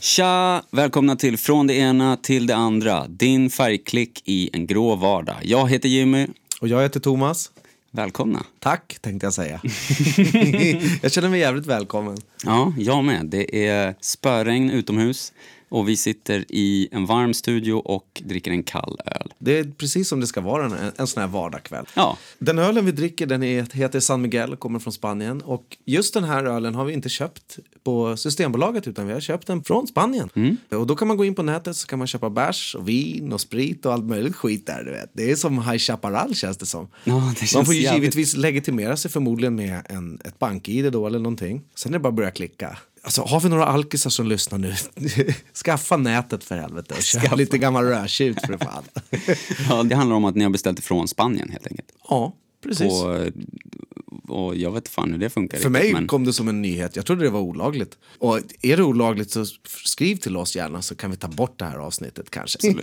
Tja! Välkomna till Från det ena till det andra. Din färgklick i en grå vardag. Jag heter Jimmy. Och jag heter Thomas. Välkomna. Tack, tänkte jag säga. jag känner mig jävligt välkommen. Ja, jag med. Det är spöregn utomhus och vi sitter i en varm studio och dricker en kall öl. Det är precis som det ska vara en, en sån här vardagskväll. Ja. Den ölen vi dricker den är, heter San Miguel och kommer från Spanien. Och just den här ölen har vi inte köpt på Systembolaget utan vi har köpt den från Spanien. Mm. Och då kan man gå in på nätet så kan man köpa bärs och vin och sprit och allt möjligt skit där. Du vet. Det är som High Chaparral känns det som. Ja, det man får ju jävligt- givetvis legitimera sig förmodligen med en, ett bank-id då eller någonting. Sen är det bara att börja klicka. Alltså, har vi några alkisar som lyssnar nu? Skaffa nätet för helvete och Skaffa. lite gammal rödtjut för fan. ja, det handlar om att ni har beställt från Spanien helt enkelt. ja, precis. Och, och jag vet fan hur det funkar. För riktigt, mig men... kom det som en nyhet. Jag trodde det var olagligt. Och är det olagligt så skriv till oss gärna så kan vi ta bort det här avsnittet kanske.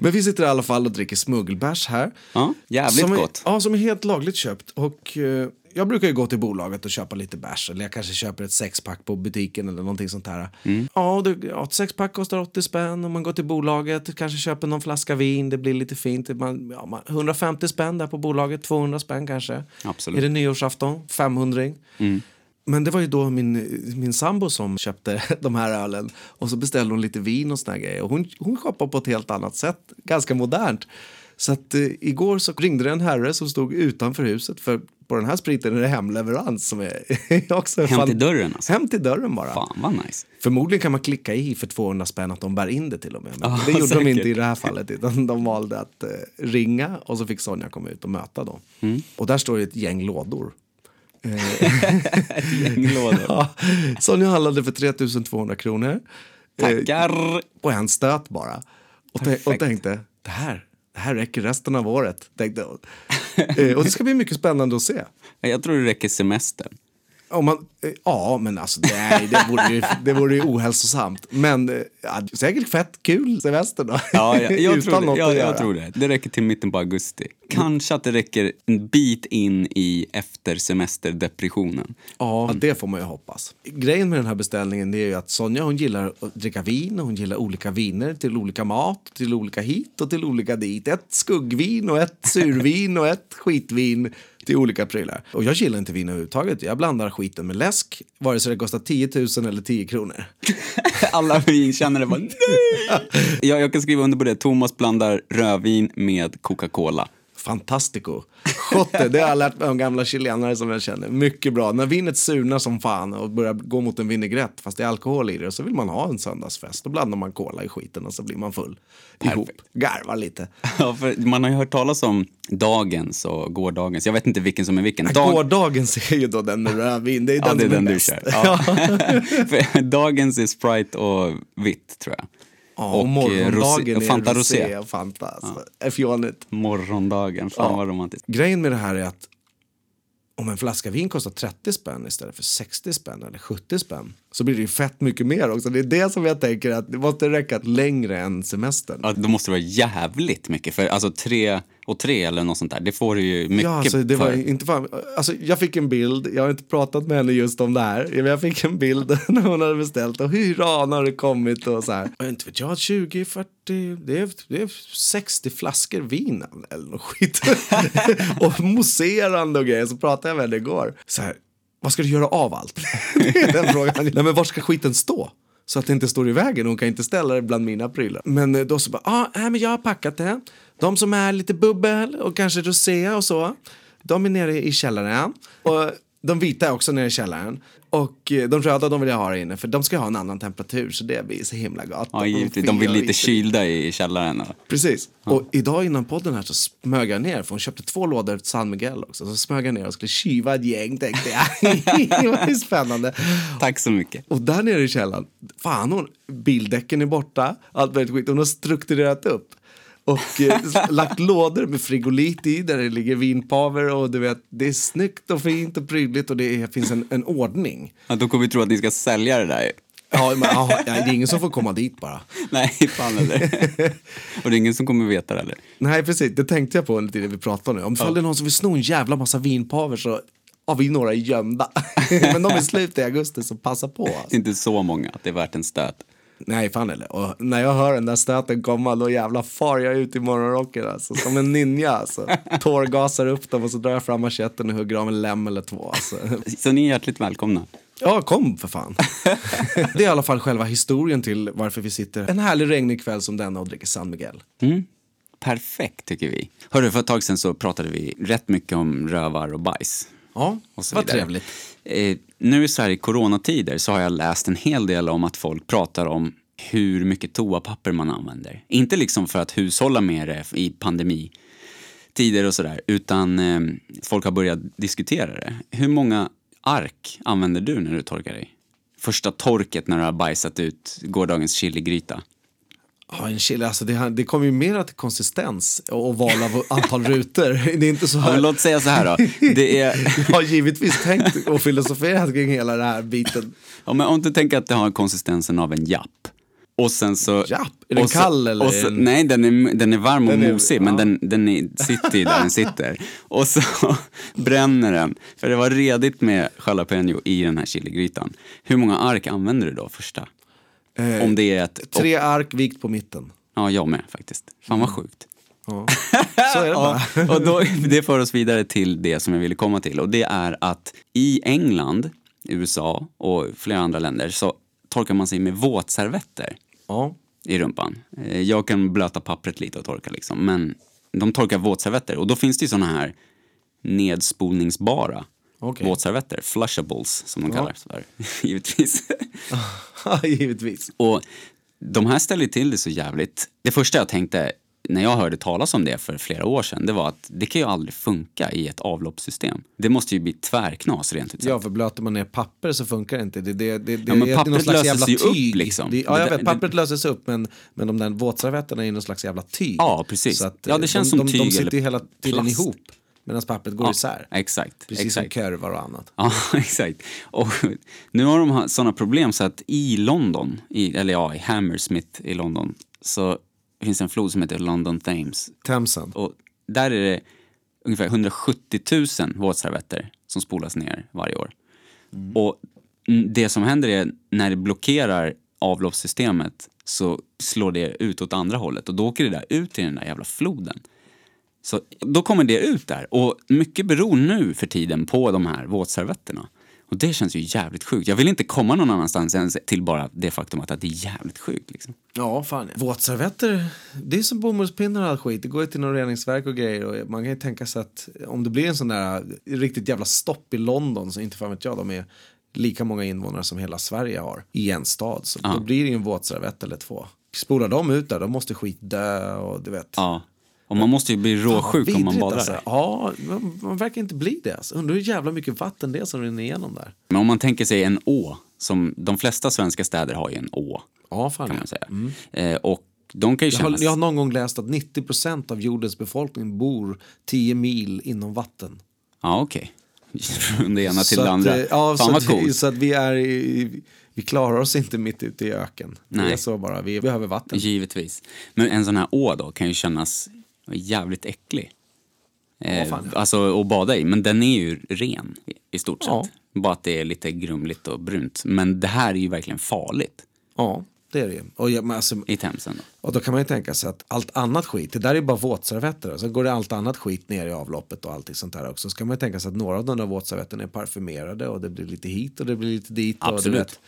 Men vi sitter i alla fall och dricker smuggelbärs här. Ja, jävligt som är, gott. Ja, som är helt lagligt köpt. Och eh, jag brukar ju gå till bolaget och köpa lite bärs. Eller jag kanske köper ett sexpack på butiken eller någonting sånt här. Mm. Ja, ett sexpack kostar 80 spänn. Om man går till bolaget kanske köper någon flaska vin. Det blir lite fint. Man, ja, man, 150 spänn där på bolaget. 200 spänn kanske. Absolut. Är det nyårsafton? 500 Men det var ju då min, min sambo som köpte de här ölen. Och så beställde hon lite vin och såna grejer. Och hon, hon shoppar på ett helt annat sätt. Ganska modernt. Så att eh, igår så ringde det en herre som stod utanför huset. För på den här spriten är det hemleverans som är också Hem fan- till dörren alltså. Hem till dörren bara. Fan vad nice. Förmodligen kan man klicka i för 200 spänn att de bär in det till och med. Men Ja, det gjorde de säkert. inte i det här fallet. Utan de valde att eh, ringa och så fick Sonja komma ut och möta dem. Mm. Och där står det ett gäng lådor. Gänglådor. Ja, Sonja handlade för 3200 kronor. Eh, Tackar! på en stöt bara. Och, och tänkte, det här, det här räcker resten av året. Tänkte jag. Eh, och det ska bli mycket spännande att se. Jag tror det räcker semestern. Om man, eh, ja, men alltså nej, det vore ju, det vore ju ohälsosamt. Men eh, ja, säkert fett kul semester då. Ja, jag, jag, tror, det. Ja, jag tror det. Det räcker till mitten på augusti. Kanske att det räcker en bit in i efter semesterdepressionen. Ja, det får man ju hoppas. Grejen med den här beställningen är ju att Sonja hon gillar att dricka vin och hon gillar olika viner till olika mat, till olika hit och till olika dit. Ett skuggvin och ett survin och ett skitvin till olika prylar. Och jag gillar inte vin överhuvudtaget. Jag blandar skiten med läsk, vare sig det kostar 10 000 eller 10 kronor. Alla vinkännare bara nej! Ja, jag kan skriva under på det. Thomas blandar rödvin med Coca-Cola. Fantastico. Chotte, det har jag lärt mig av gamla chilenare som jag känner. Mycket bra. När vinet surnar som fan och börjar gå mot en vinägrett fast det är alkohol i det så vill man ha en söndagsfest. Då blandar man cola i skiten och så blir man full. Ihop. Garvar lite. Ja, för man har ju hört talas om dagens och gårdagens. Jag vet inte vilken som är vilken. Dag... Dag... Gårdagens är ju då den med rödvin. Det är Ja, den det är är den du kör. Ja. dagens är Sprite och vitt, tror jag. Ja, och, eh, morgondagen rosé- Fanta rosé och Fanta. Alltså. Är fjolligt. Morgondagen, fan Ja. vad romantiskt. Grejen med det här är att om en flaska vin kostar 30 spänn istället för 60 spänn eller 70 spänn så blir det ju fett mycket mer också. Det är det som jag tänker att det måste räcka längre än semestern. Ja, då måste det vara jävligt mycket. För alltså tre och tre eller något sånt där, det får du ju mycket Ja, alltså, det var för. inte fan, alltså, jag fick en bild, jag har inte pratat med henne just om det här, men jag fick en bild när hon hade beställt och hur har det kommit och så här. Jag inte vet jag, 20, 40, det är, det är 60 flaskor vin eller något skit. och mousserande och grejer, så pratade jag med henne igår. Så här, vad ska du göra av allt? det är den frågan. Nej, men var ska skiten stå? Så att det inte står i vägen. Hon kan inte ställa det bland mina prylar. Men då så bara, ah, nej, men jag har packat det. De som är lite bubbel och kanske rosé och så, de är nere i källaren. Och de vita är också nere i källaren. Och eh, de röda de vill jag ha här inne för de ska ha en annan temperatur så det blir så himla gott. Ja, givetvis. De blir lite kylda i källaren. och- Precis. Och idag innan podden här så smög jag ner, för hon köpte två lådor San Miguel också. Så smög jag ner och skulle kyva ett gäng tänkte jag. det var ju spännande. Tack så mycket. Och där nere i källaren, fan hon, bildäcken är borta, allt möjligt skit. Hon har strukturerat upp. Och eh, lagt lådor med frigolit i där det ligger vinpaver och du vet, det är snyggt och fint och prydligt och det är, finns en, en ordning. Ja, då kommer vi tro att ni ska sälja det där. Ja, men, ja, det är ingen som får komma dit bara. Nej, fan eller. Och det är ingen som kommer veta det heller. Nej, precis. Det tänkte jag på lite när vi pratade nu. Om ifall det är någon som vill sno en jävla massa vinpaver så Ja, vi några är gömda. Men de är slut i augusti, så passa på. Alltså. Inte så många att det är värt en stöt. Nej, fan eller. Och när jag hör den där stöten komma, då jävla far jag ut i morgonrocken alltså. Som en ninja alltså. Tårgasar upp dem och så drar jag fram manschetten och hugger av en lem eller två. Alltså. Så ni är hjärtligt välkomna. Ja, kom för fan. det är i alla fall själva historien till varför vi sitter en härlig regnig kväll som denna och dricker San Miguel. Mm. Perfekt tycker vi. Hörru, för ett tag sedan så pratade vi rätt mycket om rövar och bajs. Ja, och så vad trevligt. Eh, nu i så här i coronatider så har jag läst en hel del om att folk pratar om hur mycket toapapper man använder. Inte liksom för att hushålla med det i pandemitider och sådär, utan eh, folk har börjat diskutera det. Hur många ark använder du när du torkar dig? Första torket när du har bajsat ut gårdagens chiligryta. Ja, en chili, alltså det, det kommer ju mer till konsistens och val av antal rutor. Det är inte så Ja, här. men låt säga så här då. Det är, Jag har givetvis tänkt och filosoferat kring hela den här biten. ja, men om du tänker att det har konsistensen av en japp. Och sen så... Japp? Är den kall eller så, Nej, den är, den är varm och Den är- mosig, men ja. den, den är, sitter ju där den sitter. Och så bränner den. För det var redigt med jalapeno i den här chiligrytan. Hur många ark använder du då första? Eh, Om det är ett... Tre ark vikt på mitten. Ja, jag med faktiskt. Fan vad sjukt. Ja. Så är det bara. Ja, och då, det för oss vidare till det som jag ville komma till. Och det är att i England, USA och flera andra länder så torkar man sig med våtservetter Ja. i rumpan. Eh, Jag kan blöta pappret lite och torka liksom, men de torkar våtservetter. Och då finns det ju såna här nedspolningsbara Okej. våtservetter, flushables som de Ja. kallar det givetvis. givetvis. Och de här ställer till det så jävligt. Det första jag tänkte när jag hörde talas om det för flera år sedan, det var att det kan ju aldrig funka i ett avloppssystem. Det måste ju bli tvärknas rent ut sagt. Ja, för blöter man ner papper så funkar det inte. Det, det, det, det, Ja, men det är pappret någon slags löses jävla ju upp, liksom. Det, ja, jag vet, pappret löses upp men, men de där våtservetterna är ju någon slags jävla tyg. Ja, precis. Att, Ja, det eh, känns de, som de, tyg De sitter eller ju hela tiden plast. ihop medan pappret går Ja, isär. Exakt. Precis exakt. som kurvar och annat. Ja, exakt. Och nu har de sådana problem så att i London, i, eller ja, i Hammersmith i London, så finns en flod som heter London Thames. Themsen. Och där är det ungefär 170 000 våtservetter som spolas ner varje år. Och mm, det som händer är när det blockerar avloppssystemet så slår det ut åt andra hållet och då åker det där ut i den där jävla floden. Så då kommer det ut där och mycket beror nu för tiden på de här våtservetterna. Och det känns ju jävligt sjukt. Jag vill inte komma någon annanstans än till bara det faktum att det är jävligt sjukt. Liksom. Ja, fan ja. Våtservetter, det är som bomullspinnar och all skit. Det går ju till någon reningsverk och grejer. Och man kan ju tänka sig att om det blir en sån där riktigt jävla stopp i London, så inte fan vet jag, de är lika många invånare som hela Sverige har i en stad. Så då blir det ju en våtservett eller två. Spolar de ut där, då måste skit dö och du vet. Ja. Och man måste ju bli råsjuk om man badar alltså. Ja, man, man verkar inte bli det. Alltså. Undrar hur jävla mycket vatten det är som rinner igenom där. Men om man tänker sig en å, som de flesta svenska städer har ju en å, Ja, fan kan man säga. Eh, och de kan ju Jag har, kännas... jag har någon gång läst att 90% av jordens befolkning bor 10 mil inom vatten. Ja, okej. Från det ena till det andra. eh, Ja, Fan vad coolt. så att vi är i, vi klarar oss inte mitt ute i öken. Det Nej. är så bara, vi behöver vatten. Givetvis. Men en sån här å då kan ju kännas jävligt äcklig. Eh, ja. Alltså att bada i. Men den är ju ren i, stort sett. Ja. Bara att det är lite grumligt och brunt. Men det här är ju verkligen farligt Ja, det är det ju. Och, jag, men alltså, i Themsen. Då. och då kan man ju tänka sig att allt annat skit, det där är bara våtservetter. och Så går det allt annat skit ner i avloppet och allting sånt där också. Så kan man ju tänka sig att några av de där våtservetterna är parfymerade och det blir lite hit och det blir lite dit. Och Absolut. vet,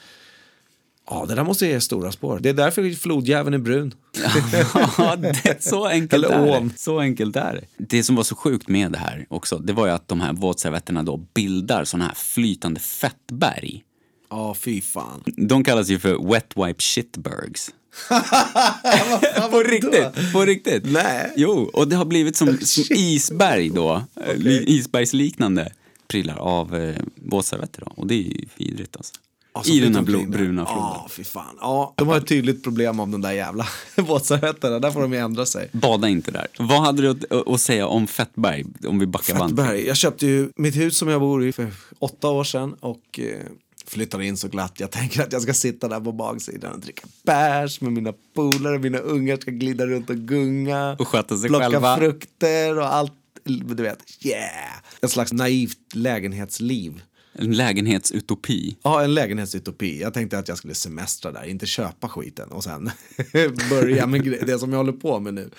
ja, det där måste ge stora spår. Det är därför flodjäveln är brun. Ja, det, så enkelt Eller är ån. det. Så enkelt är det. Det som var så sjukt med det här också, det var ju att de här våtservetterna då bildar såna här flytande fettberg. Ja, fy fan. De kallas ju för wet wipe shitbergs. på riktigt, på riktigt. Nej. Jo, och det har blivit som, som isberg då, okay. isbergsliknande prylar av eh, våtservetter då. Och det är ju vidrigt alltså. Ja, så I den här blå, bruna floden. Ja, fy fan. Ja, de har ett tydligt problem om de där jävla våtservetterna. Där får de ju ändra sig. Bada inte där. Vad hade du att, att säga om Fettberg, om vi backar bandet? Fettberg. Jag köpte ju mitt hus som jag bor i för åtta år sedan och eh, flyttade in så glatt. Jag tänker att jag ska sitta där på baksidan och dricka bärs med mina polare. Mina ungar ska glida runt och gunga. Och sköta sig plocka själva. frukter och allt du vet, yeah! Ett slags naivt lägenhetsliv. En lägenhetsutopi. Ja, en lägenhetsutopi. Jag tänkte att jag skulle semestra där, inte köpa skiten och sen börja med det som jag håller på med nu.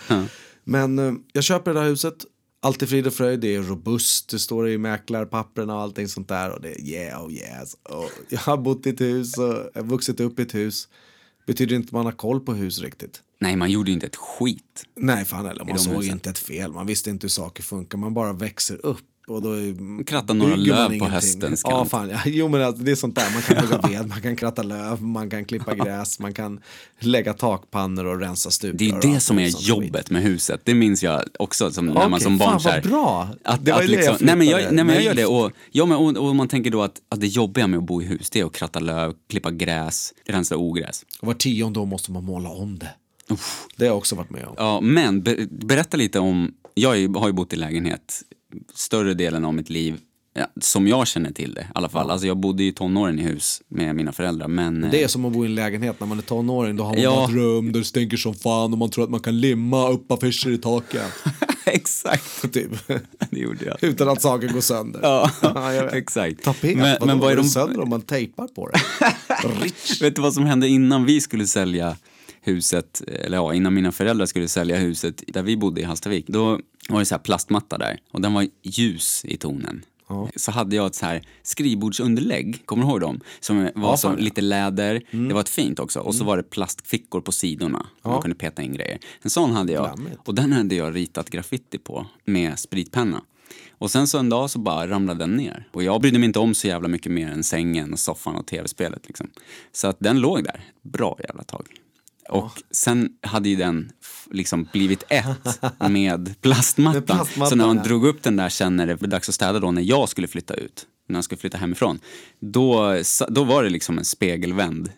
Men eh, jag köper det där huset, allt är frid och fröjd, det är robust, det står i mäklarpapperna och allting sånt där. Och det är yeah och yes. Och jag har bott i ett hus och vuxit upp i ett hus. Betyder inte att man har koll på hus riktigt. Nej, man gjorde ju inte ett skit. Nej, fan heller. Man såg husen. inte ett fel. Man visste inte hur saker funkar. Man bara växer upp. Och då Kratta några löv på höstens Ja, kant. fan. Ja, jo, men alltså, det är sånt där. Man kan hugga ved, man kan kratta löv, man kan klippa gräs, man kan lägga takpannor och rensa stugor. Det är det som är jobbet med huset. Det minns jag också som, när man som barn. fan, så här, vad bra. Att, Det var att det liksom, jag nej, men jag, nej, men jag gör det. Och, ja, men, och, och man tänker då att, att det jobbiga med att bo i hus det är att kratta löv, klippa gräs, rensa ogräs. Och var tionde år måste man måla om det. Det har jag också varit med om. Ja, men be, berätta lite om... Jag har ju bott i lägenhet större delen av mitt liv. Ja, som jag känner till det i alla fall. Alltså jag bodde ju tonåren i hus med mina föräldrar. Men, Det är som att bo i en lägenhet när man är tonåring. Då har man Ja. ett rum där det stinker som fan och man tror att man kan limma upp affischer i taket. exakt, typ. det gjorde jag. Utan att saker går sönder. Ja, vet. exakt. Tapet, Men, vadå, men vad är de, sönder om man tejpar på det? Vet du vad som hände innan vi skulle sälja huset, eller ja, innan mina föräldrar skulle sälja huset där vi bodde i Hallstavik. Då var det så här plastmatta där och den var ljus i tonen. Så hade jag ett så här skrivbordsunderlägg, kommer du ihåg dem? Som var Ja, som ja. lite läder, det var ett fint också. Och så var det plastfickor på sidorna. Man kunde peta in grejer. En sån hade jag. Glammigt. Och den hade jag ritat graffiti på med spritpenna. Och sen så en dag så bara ramlade den ner. Och jag brydde mig inte om så jävla mycket mer än sängen, och soffan och tv-spelet liksom. Så att den låg där ett bra jävla tag. Och sen hade ju den liksom blivit ett med plastmattan. Plastmattan, så när hon ja. drog upp den där sen när det var dags att städa då när jag skulle flytta ut, när jag skulle flytta hemifrån. Då, då var det liksom en spegelvänd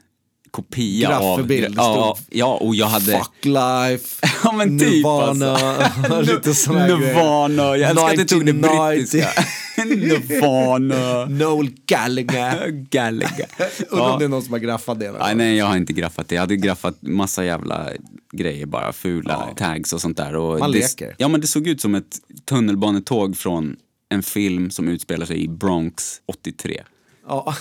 kopia av... Ja, ja, och jag hade... Fuck life. Ja men typ Nirvana. alltså. Lite såna här grejer. Nirvana, jag älskar att du tog det 1990. brittiska. Nirvana. Noel Gallagher. Gallagher. Undrar om det Ja. är någon som har graffat det. någon Nej, jag har inte graffat det. Jag hade graffat massa jävla grejer bara, fula tags och sånt där. Och Man det, leker. Ja, men det såg ut som ett tunnelbanetåg från en film som utspelar sig i Bronx 83. Ja.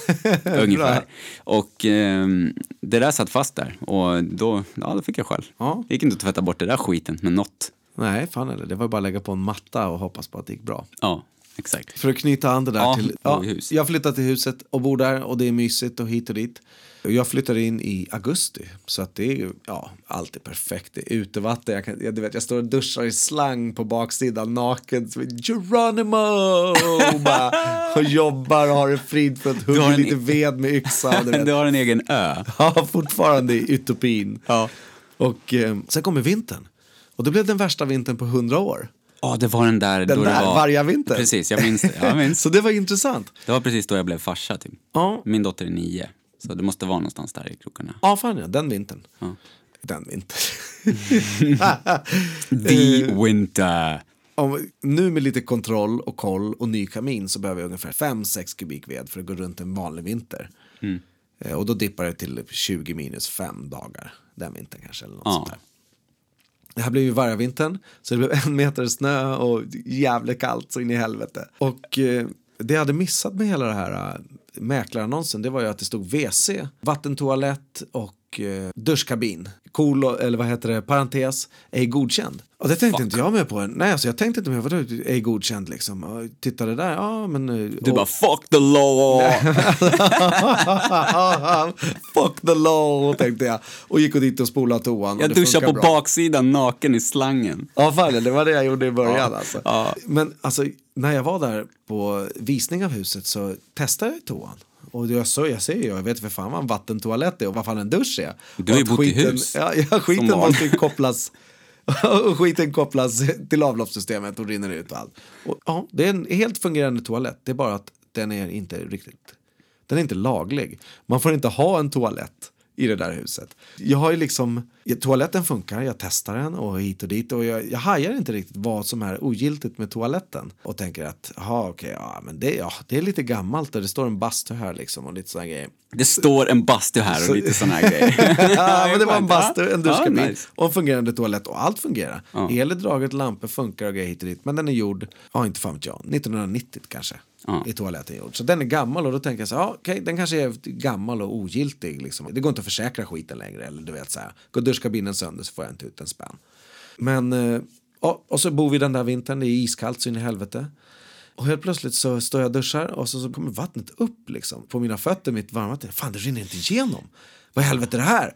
Ungefär. Och ehm, det där satt fast där och då, ja, då fick jag skäll. Ja. Det gick inte att tvätta bort det där skiten med något. Nej, fan eller. Det var bara att lägga på en matta och hoppas på att det gick bra. Ja, exakt. För att knyta an det där Ja, till... hus. Jag flyttar till huset och bor där och det är mysigt och hit och dit. Jag flyttar in i augusti, så att det är ju, ja, allt är perfekt. Det är utevatten, jag, kan, jag, du vet, jag står och duschar i slang på baksidan naken. Så, Geronimo! Bara, och jobbar och har det fridfullt, har hugger en- lite ved med yxa. Du. Du har en egen ö. Ja, fortfarande i utopin. Ja. Och eh, sen kommer vintern. Och det blev den värsta vintern på hundra år. Ja, det var den där Den då där var... vargavintern. Precis, jag minns det. Jag minns. Så det var intressant. Det var precis då jag blev farsa typ. Ja, Min dotter är nio, så det måste vara någonstans där i krokarna. ja fan ja, den vintern. Ja. Den vintern. The Eh. winter. Om, nu med lite kontroll och koll och ny kamin så behöver jag ungefär 5-6 kubik ved för att gå runt en vanlig vinter. Mm. Eh, och då dippar det till 20 minus 5 dagar. Den vintern kanske. Eller något Ja. sånt där. Det här blev ju vargavintern, så det blev en meter snö och jävligt kallt så in i helvete. Och eh, det jag hade missat med hela det här äh, mäklarannonsen, det var ju att det stod WC, vattentoalett och eh, duschkabin. Cool, eller vad heter det, parentes, ej godkänd. Och det tänkte inte jag med på. Nej, alltså jag tänkte inte med, vadå ej godkänd liksom? Och tittade där, ja men... eh, Du och- bara fuck the law. Fuck the law, tänkte jag. Och gick och dit och spolade toan. Jag det funkar på bra. baksidan naken i slangen. Ja, fan, det var det jag gjorde i början. Alltså. ja. Men alltså, när jag var där på visning av huset så testade jag toan. Och jag, så, jag säger ju, jag vet för fan vad en vattentoalett är och vad fan en dusch är. Du har ju bott i hus Ja, ja skiten måste ju kopplas. och skiten kopplas till avloppssystemet och rinner ut och allt. Och, ja, det är en helt fungerande toalett. Det är bara att den är inte riktigt, den är inte laglig. Man får inte ha en toalett i det där huset. Jag har ju liksom, toaletten funkar, jag testar den och hit och dit och jag, jag hajar inte riktigt vad som är ogiltigt med toaletten och tänker att, jaha okej, ja men det, ja, det är lite gammalt och det står en bastu här liksom och lite sådana grejer. Det står en bastu här och lite sådana här grejer. ja, men det var en bastu, en duschkabin Ja, nice. och en fungerande toalett och allt fungerar. Ja. El är draget, lampor funkar och grejer hit och dit. Men den är gjord, ja inte fan vet jag, 1990 kanske. Ja. i toaletten gjord. Så den är gammal och då tänker jag så här, ja okej den kanske är gammal och ogiltig liksom. Det går inte att försäkra skiten längre eller du vet så här, går duschkabinen sönder så får jag inte ut en spänn. Men, eh, och, och så bor vi den där vintern, det är iskallt så in i helvete. Och helt plötsligt så står jag och duschar och så, så kommer vattnet upp liksom på mina fötter, mitt varma vatten. Fan, det rinner inte igenom. Vad i helvete är det här?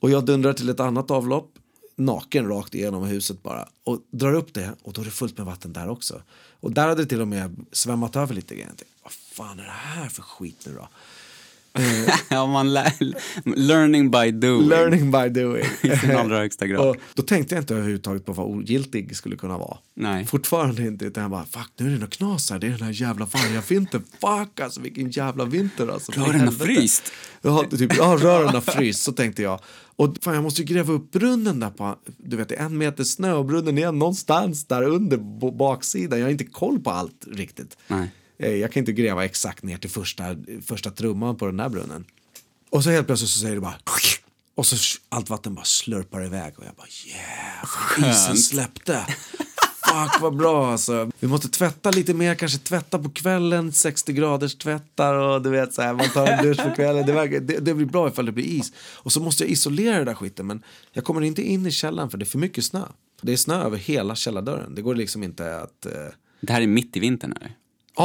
Och jag dundrar till ett annat avlopp, naken rakt igenom huset bara. Och drar upp det och då är det fullt med vatten där också. Och där hade det till och med svämmat över lite grann. Vad fan är det här för skit nu då? ja, man lär, learning by doing. Learning by doing. I sin allra högsta grad. Och då tänkte jag inte överhuvudtaget på vad ogiltig skulle kunna vara. Nej. Fortfarande inte. Utan jag bara, fuck nu är det något knas här. Det är den här jävla vargavintern. Fuck alltså vilken jävla vinter alltså. Rören har fryst. Ja, typ, ja, rören har fryst. Så tänkte jag. Och fan jag måste ju gräva upp brunnen där på, du vet, en meter snö och brunnen är någonstans där under baksidan. Jag har inte koll på allt riktigt. Nej. Eh, Jag kan inte gräva exakt ner till första, första trumman på den där brunnen. Och så helt plötsligt så säger det bara och så allt vatten bara slurpar iväg och jag bara yeah, isen släppte. Fuck vad bra alltså. Vi måste tvätta lite mer, kanske tvätta på kvällen, 60 graders tvättar och du vet så här, man tar en dusch på kvällen. Det, verkar, det, det blir bra ifall det blir is. Och så måste jag isolera det där skiten men jag kommer inte in i källaren för det är för mycket snö. Det är snö över hela källardörren. Det går liksom inte att eh, Det här är mitt i vintern eller?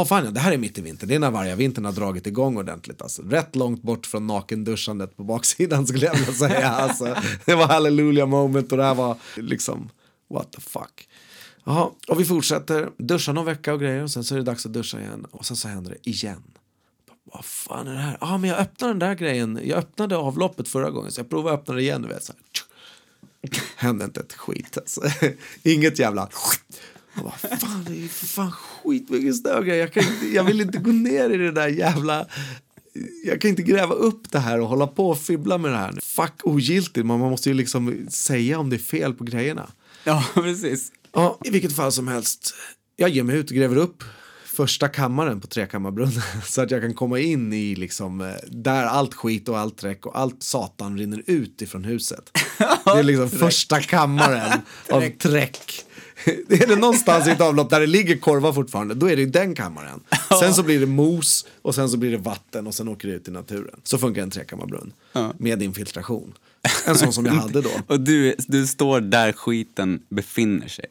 Ah, fan ja, det här är mitt i vintern. Det är när vargavintern har dragit igång ordentligt. Alltså. Rätt långt bort från nakenduschandet på baksidan skulle jag vilja säga. Alltså, det var hallelujah moment och det här var liksom what the fuck. Jaha, och vi fortsätter. Duscha någon vecka och grejer och sen så är det dags att duscha igen. Och sen så händer det igen. Vad fan är det här? Ja, ah, men jag öppnade den där grejen. Jag öppnade avloppet förra gången så jag provar att öppna det igen. Du vet, så här. Hände inte ett skit alltså. Inget jävla... skit. Jag bara, fan det är för fan skit mycket snö och grejer. jag, kan inte, jag vill inte gå ner i det där jävla... Jag kan inte gräva upp det här och hålla på och fibbla med det här. Fuck ogiltigt, man måste ju liksom säga om det är fel på grejerna. Ja, precis. Ja, i vilket fall som helst. Jag ger mig ut och gräver upp första kammaren på Trekammarbrunnen så att jag kan komma in i liksom eh, där allt skit och allt träck och allt satan rinner ut ifrån huset. Det är liksom första kammaren av träck. Är det någonstans i ett avlopp där det ligger korvar fortfarande, då är det i den kammaren. Sen så blir det mos och sen så blir det vatten och sen åker det ut i naturen. Så funkar en trekammarbrunn. Med infiltration. En sån som jag hade då. Och du, du står där skiten befinner sig.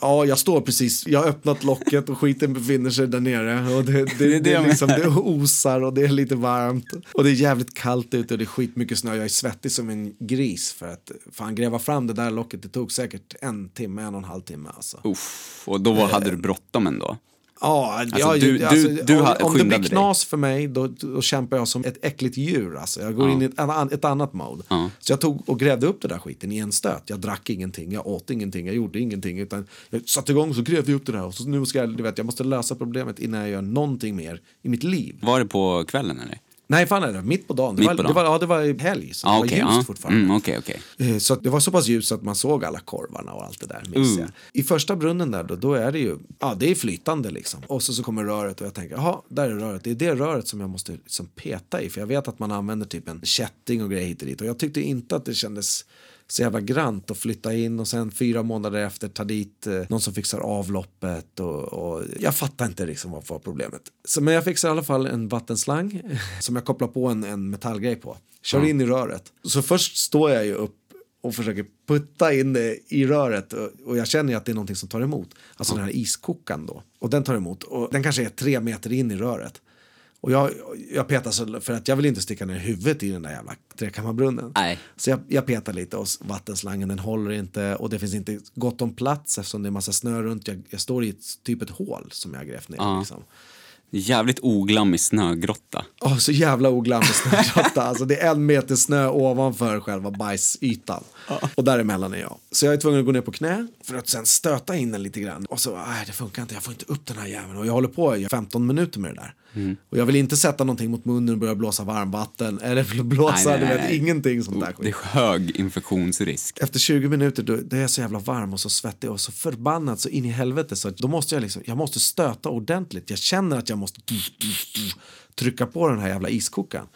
Ja, jag står precis. Jag har öppnat locket och skiten befinner sig där nere. Och det, det, Det det, är liksom, det osar och det är lite varmt. Och det är jävligt kallt ute och det är skitmycket snö. Jag är svettig som en gris för att fan gräva fram det där locket. Det tog säkert en timme, en och en halv timme alltså. Uff, och då hade du bråttom ändå. Ja, jag, du- alltså, du- du om, om det blir dig. knas för mig då, då kämpar jag som ett äckligt djur. Alltså. Jag går Ja. in i ett, an- ett annat mode. Ja. Så jag tog och grävde upp det där skiten i en stöt. Jag drack ingenting, jag åt ingenting, jag gjorde ingenting. Utan jag satte igång och så grävde jag upp det där. Och så nu ska jag, du vet, jag måste lösa problemet innan jag gör någonting mer i mitt liv. Var det på kvällen eller? Nej, fan är det. Mitt på dagen. Det, Mitt var, på Det, dagen. var, ja, det var helg, så Ja, det okej. var ljust ja. fortfarande. Mm, Okej, okej. Eh, Så det var så pass ljust att man såg alla korvarna och allt det där. Mm. I första brunnen där då, då är det ju, ja det är flytande liksom. Och så, så kommer röret och jag tänker, jaha, där är röret. Det är det röret som jag måste liksom peta i. För jag vet att man använder typ en kätting och grejer hit och dit. Och jag tyckte inte att det kändes så jävla grant att flytta in och sen fyra månader efter ta dit eh, någon som fixar avloppet och, och jag fattar inte liksom vad var problemet. Så, men jag fixar i alla fall en vattenslang som jag kopplar på en, en metallgrej på. Kör in i röret. Så först står jag ju upp och försöker putta in det i röret och, och jag känner att det är någonting som tar emot. Alltså den här iskokan då. Och den tar emot och den kanske är tre meter in i röret. Och jag, jag petar så för att jag vill inte sticka ner huvudet i den där jävla trekammarbrunnen. Nej. Så jag, jag petar lite och vattenslangen den håller inte och det finns inte gott om plats eftersom det är massa snö runt. Jag, jag står i ett, typ ett hål som jag har grävt ner. Ja. Liksom. Jävligt oglammig snögrotta. Åh, så jävla oglammig snögrotta. alltså, det är en meter snö ovanför själva bajsytan. Och däremellan är jag. Så jag är tvungen att gå ner på knä för att sen stöta in den lite grann. Och så, nej det funkar inte, jag får inte upp den här jäveln. Och jag håller på i 15 minuter med det där. Och jag vill inte sätta någonting mot munnen och börja blåsa varmvatten. Eller blåsa, Nej, nej, du vet, nej. ingenting sånt där Det skit. är hög infektionsrisk. Efter 20 minuter då, då är jag så jävla varm och så svettig och så förbannad så in i helvete så då måste jag liksom, jag måste stöta ordentligt. Jag känner att jag måste trycka på den här jävla iskokaren.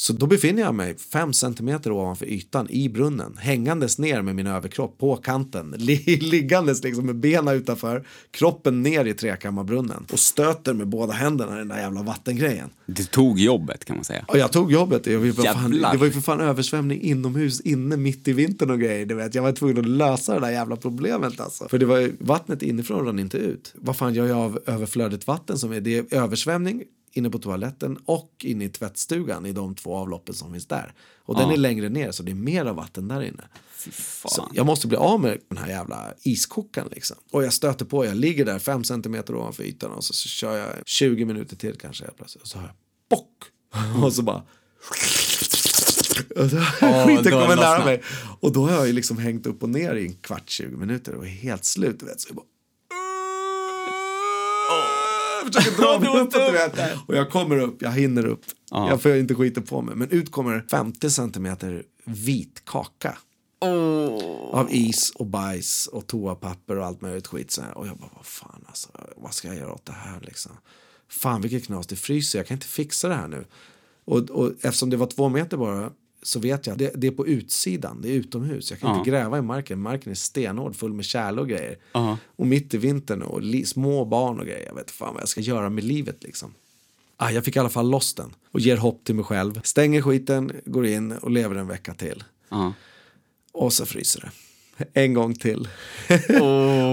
Så då befinner jag mig fem centimeter ovanför ytan i brunnen, hängandes ner med min överkropp på kanten, li- liggandes liksom med benen utanför, kroppen ner i trekammarbrunnen och stöter med båda händerna i den där jävla vattengrejen. Det tog jobbet kan man säga. Och jag tog jobbet. Jag, var fan, det var ju för fan översvämning inomhus inne mitt i vintern och grejer. Du vet. Jag var tvungen att lösa det där jävla problemet alltså. För det var ju, vattnet inifrån rann inte ut. Vad fan gör jag av överflödigt vatten som är? Det är översvämning inne på toaletten och inne i tvättstugan i de två avloppen som finns där. Och den Ja. är längre ner så det är mer av vatten där inne. Jag måste bli av med den här jävla iskokaren liksom. Och jag stöter på, jag ligger där fem centimeter ovanför ytan och så, så kör jag 20 minuter till kanske helt plötsligt. Och så hör jag bock! Och så bara... Så skiten kommer nära mig. Och då har jag ju liksom hängt upp och ner i en kvart, 20 minuter och är helt slut. Vet. Så jag bara... Jag försöker dra mig uppåt, du vet. Och jag kommer upp, jag hinner upp. Ja. Jag får inte skita på mig. Men ut kommer 50 centimeter vit kaka. Av is och bajs och toapapper och allt möjligt skit. Så här. Och jag bara, vad fan alltså, vad ska jag göra åt det här liksom? Fan vilket knas, det fryser, jag kan inte fixa det här nu. Och, och eftersom det var två meter bara så vet jag, det, det är på utsidan, det är utomhus. Jag kan Ja. inte gräva i marken, marken är stenhård, full med kärl och grejer. Ja. Och mitt i vintern och li, små barn och grejer, jag vet fan vad jag ska göra med livet liksom. Ah, jag fick i alla fall loss den och ger hopp till mig själv. Stänger skiten, går in och lever en vecka till. Ja. Och så fryser det. En gång till.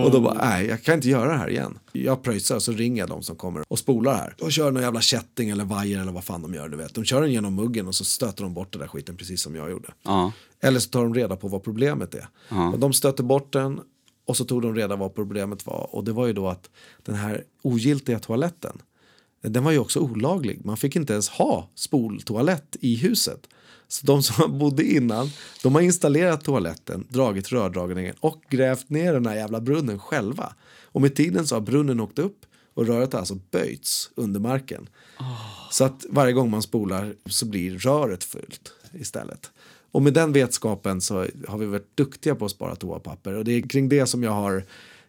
och då bara, nej, jag kan inte göra det här igen. Jag pröjsar och så ringer jag de som kommer och spolar här. Och kör någon jävla kätting eller vajer eller vad fan de gör, du vet. De kör den genom muggen och så stöter de bort den där skiten precis som jag gjorde. Ja. Eller så tar de reda på vad problemet är. Ja. Och de stöter bort den och så tog de reda vad problemet var. Och det var ju då att den här ogiltiga toaletten, den var ju också olaglig. Man fick inte ens ha spoltoalett i huset. Så de som bodde innan, de har installerat toaletten, dragit rördragningen och grävt ner den här jävla brunnen själva. Och med tiden så har brunnen åkt upp och röret har alltså böjts under marken. Så att varje gång man spolar så blir röret fullt istället. Och med den vetskapen så har vi varit duktiga på att spara toapapper. Och det är kring det som jag har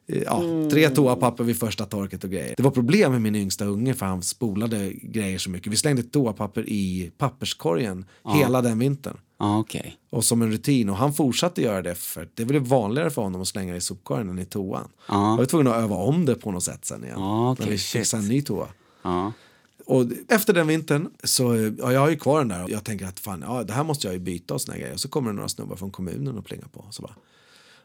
ja, tre toapapper vid första torket och grejer. Det var problem med min yngsta unge för han spolade grejer så mycket. Vi slängde toapapper i papperskorgen hela den vintern. Ja, okej. Och som en rutin. Och han fortsatte göra det för det blev vanligare för honom att slänga i sopkorgen än i toan. Ja. Jag var tvungen att öva om det på något sätt sen igen. Ja, okej, när vi fixade en ny toa. Ja. Och efter den vintern så, ja, jag har ju kvar den där och jag tänker att fan, ja, det här måste jag ju byta och såna grejer. Och så kommer det några snubbar från kommunen och plingar på. Och så bara,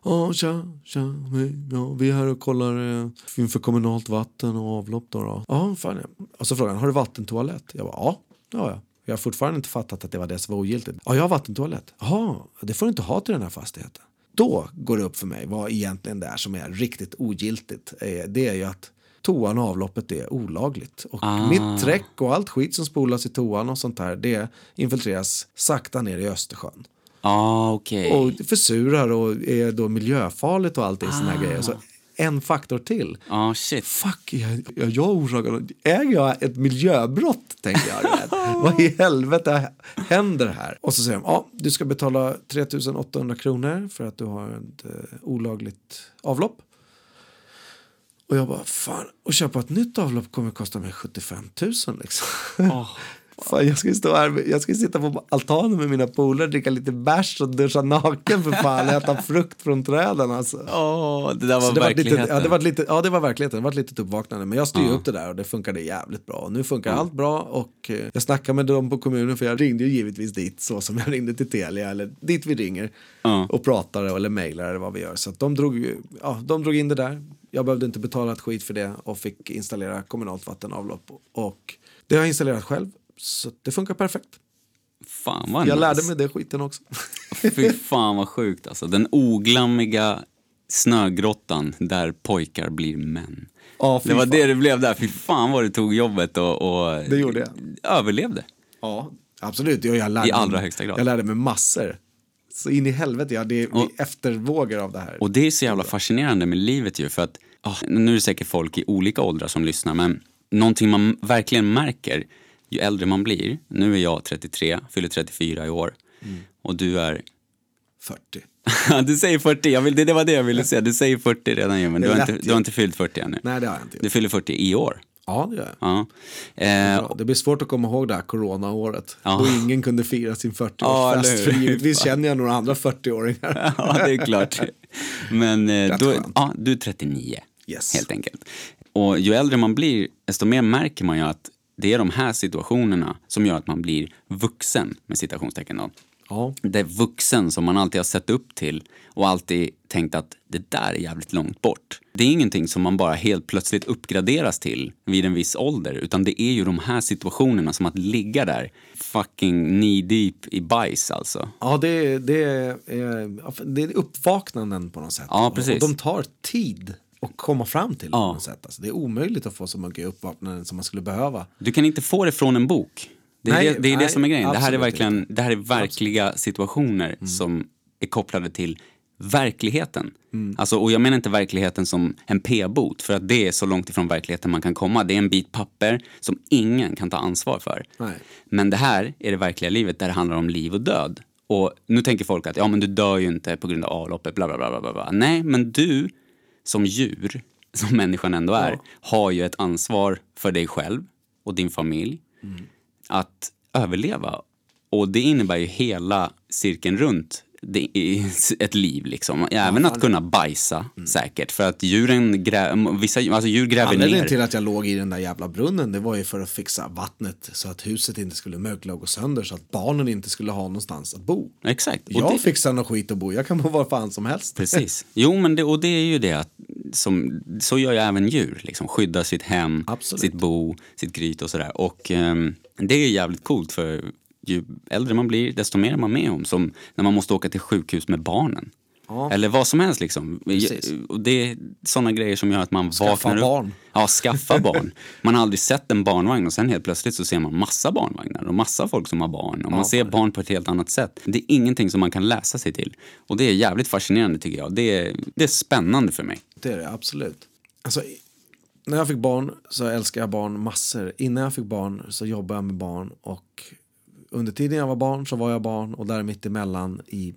ja tja, tja, hej, ja, vi är här och kollar eh, inför kommunalt vatten och avlopp då. då. Ja, fan ja. Och så frågar han, har du vattentoalett? Jag bara, ja, ja, ja. Jag har fortfarande inte fattat att det var det som var ogiltigt. Ja, jag har vattentoalett. Jaha, det får du inte ha till den här fastigheten. Då går det upp för mig vad egentligen det är som är riktigt ogiltigt. Eh, Det är ju att toan och avloppet är olagligt. Och Ah. mitt träck och allt skit som spolas i toan och sånt där, det infiltreras sakta ner i Östersjön. Ja, okej. Och försurar och är då miljöfarligt och allting såna här grejer. Så en faktor till. Ja, shit. Fuck, jag, jag, jag orsakar... Äger jag ett miljöbrott, tänker jag. Vad i helvete händer här? Och så säger de, ja, du ska betala 3800 kronor för att du har ett eh, olagligt avlopp. Och jag bara, fan, att köpa ett nytt avlopp kommer att kosta mig 75 000 liksom. Fan, jag ska stå här, jag ska sitta på altanen med mina polare, dricka lite bärs och duscha naken för fan, äta frukt från träden alltså. Åh, det där var Så det var lite, verkligheten. ja, det var lite, ja, det var verkligheten. Det var ett litet uppvaknande. Men jag styrde upp det där och det funkade jävligt bra. Och nu funkar allt bra och eh, jag snackade med dem på kommunen för jag ringde ju givetvis dit så som jag ringde till Telia eller dit vi ringer Ja. och pratar eller mejlar eller vad vi gör. Så de, drog, ja, de drog in det där. Jag behövde inte betala ett skit för det och fick installera kommunalt vattenavlopp. Och det har jag installerat själv. Så det funkar perfekt. Fan vad Jag nice. lärde mig det skiten också. Fy fan vad sjukt alltså. Den oglammiga snögrottan där pojkar blir män. Ja, det var fan. det det blev där. Fy fan vad det tog jobbet och, och Det gjorde jag. överlevde. Ja, absolut. Jag, jag lärde I allra mig, högsta grad. Jag lärde mig massor. Så in i helvete, ja, det är Och- eftervågor av det här. Och det är så jävla fascinerande med livet ju för att, ah, nu är det säkert folk i olika åldrar som lyssnar men någonting man verkligen märker ju äldre man blir, nu är jag 33, fyller 34 i år och du är 40. du säger 40, jag vill, det, det var det jag ville säga. Du säger 40 redan ju, men du har, inte, du har inte fyllt 40 ännu. Nej, det har jag inte Du fyller 40 i år. Ja, det gör jag. Ja. Eh, det blir svårt att komma ihåg det här coronaåret. Ja. Då ingen kunde fira sin 40-årsfest. Ja, för givetvis känner jag några andra 40-åringar. ja, det är klart. Men eh, då, ja, du är 39, Yes. helt enkelt. Och ju äldre man blir, desto mer märker man ju att det är de här situationerna som gör att man blir vuxen, med citationstecken då. Ja. Det är vuxen som man alltid har sett upp till och alltid tänkt att det där är jävligt långt bort. Det är ingenting som man bara helt plötsligt uppgraderas till vid en viss ålder, utan det är ju de här situationerna som att ligga där fucking knee deep i bajs alltså. Ja, det, det, är, det är uppvaknanden på något sätt. Ja, precis. Och de tar tid att komma fram till Ja. på något sätt. Alltså, det är omöjligt att få så mycket uppvaknanden som man skulle behöva. Du kan inte få det från en bok. Det är, Nej, det, det, är det nej, som är grejen. Det här är absolut verkligen det här är verkliga situationer Mm. som är kopplade till verkligheten. Mm. Alltså, och jag menar inte verkligheten som en p-bot, för att det är så långt ifrån verkligheten man kan komma. Det är en bit papper som ingen kan ta ansvar för. Nej. Men det här är det verkliga livet där det handlar om liv och död. Och nu tänker folk att ja, men du dör ju inte på grund av avloppet, bla bla bla. bla, bla. Nej, men du som djur, som människan ändå är, har ju ett ansvar för dig själv och din familj att överleva. Och det innebär ju hela cirkeln runt det är ett liv liksom. Även att kunna bajsa säkert. För att djuren grä, vissa, alltså djur gräver Anledningen ner. till att jag låg i den där jävla brunnen det var ju för att fixa vattnet så att huset inte skulle mögla och gå sönder så att barnen inte skulle ha någonstans att bo. Exakt. Och Jag det- fixar något skit att bo, jag kan bo var fan som helst. Precis. Jo, men det, och det är ju det att som, så gör ju även djur. Liksom, skyddar sitt hem, Absolut. sitt bo, sitt gryt och sådär. Och ehm, det är jävligt coolt för ju äldre man blir, desto mer är man med om. Som när man måste åka till sjukhus med barnen. Ja. Eller vad som helst liksom. Precis. Det är sådana grejer som gör att man Skaffa vaknar upp. barn. Ja, skaffa barn. Man har aldrig sett en barnvagn och sen helt plötsligt så ser man massa barnvagnar och massa folk som har barn. Och man ser barn på ett helt annat sätt. Det är ingenting som man kan läsa sig till. Och det är jävligt fascinerande tycker jag. Det är, det är spännande för mig. Det är det absolut. Alltså, när jag fick barn så älskar jag barn massor. Innan jag fick barn så jobbade jag med barn och under tiden jag var barn så var jag barn och där mitt emellan i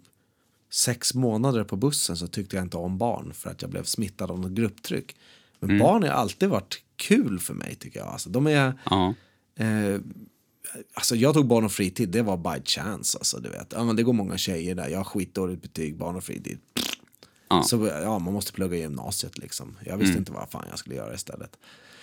sex månader på bussen så tyckte jag inte om barn för att jag blev smittad av något grupptryck. Men barn har alltid varit kul för mig tycker jag. Alltså, de är... Ja. Eh, alltså jag tog barn och fritid, det var by chance. Alltså, du vet. Ja, men det går många tjejer där, jag har skitdåligt betyg, barn och fritid. Ja. Så ja, man måste plugga i gymnasiet liksom. Jag visste inte vad fan jag skulle göra istället.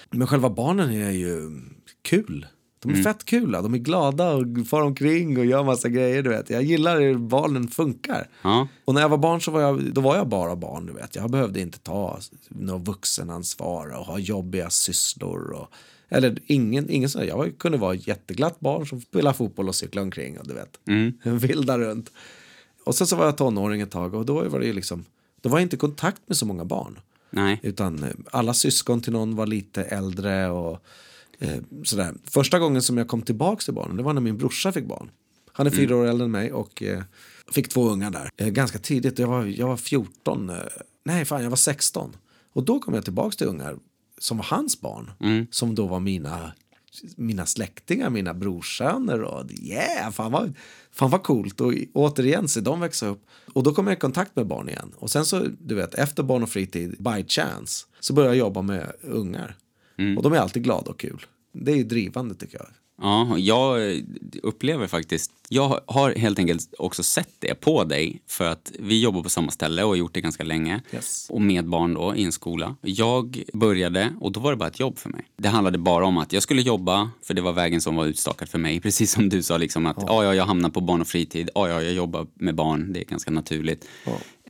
Men själva barnen är ju kul. De är fett kul, de är glada och far omkring och gör massa grejer. Du vet. Jag gillar hur barnen funkar. Ja. Och när jag var barn så var jag, då var jag bara barn. Du vet. Jag behövde inte ta något vuxenansvar och ha jobbiga sysslor. Och, eller ingen, ingen sån, jag kunde vara ett jätteglatt barn som spelade fotboll och cyklade omkring. Och, du vet. Vilda runt. Och sen så var jag tonåring ett tag och då var det ju liksom, då var jag inte i kontakt med så många barn. Nej. Utan alla syskon till någon var lite äldre och eh, sådär. Första gången som jag kom tillbaka till barnen, det var när min brorsa fick barn. Han är fyra år äldre än mig och eh, fick två ungar där. Eh, ganska tidigt, jag var, jag var 14, eh, nej fan jag var 16. Och då kom jag tillbaka till ungar som var hans barn. Som då var mina, mina släktingar, mina brorsöner. Och yeah, fan vad, fan vad coolt. Och återigen se dem växa upp. Och då kom jag i kontakt med barn igen. Och sen så, du vet, efter barn och fritid, by chance, så började jag jobba med ungar. Och de är alltid glada och kul. Det är ju drivande tycker jag. Ja, jag upplever faktiskt, jag har helt enkelt också sett det på dig för att vi jobbar på samma ställe och har gjort det ganska länge. Yes. Och med barn då i en skola. Jag började och då var det bara ett jobb för mig. Det handlade bara om att jag skulle jobba, för det var vägen som var utstakad för mig. Precis som du sa, liksom att ja, ja, jag hamnar på barn och fritid. Ja, ja, jag jobbar med barn, det är ganska naturligt.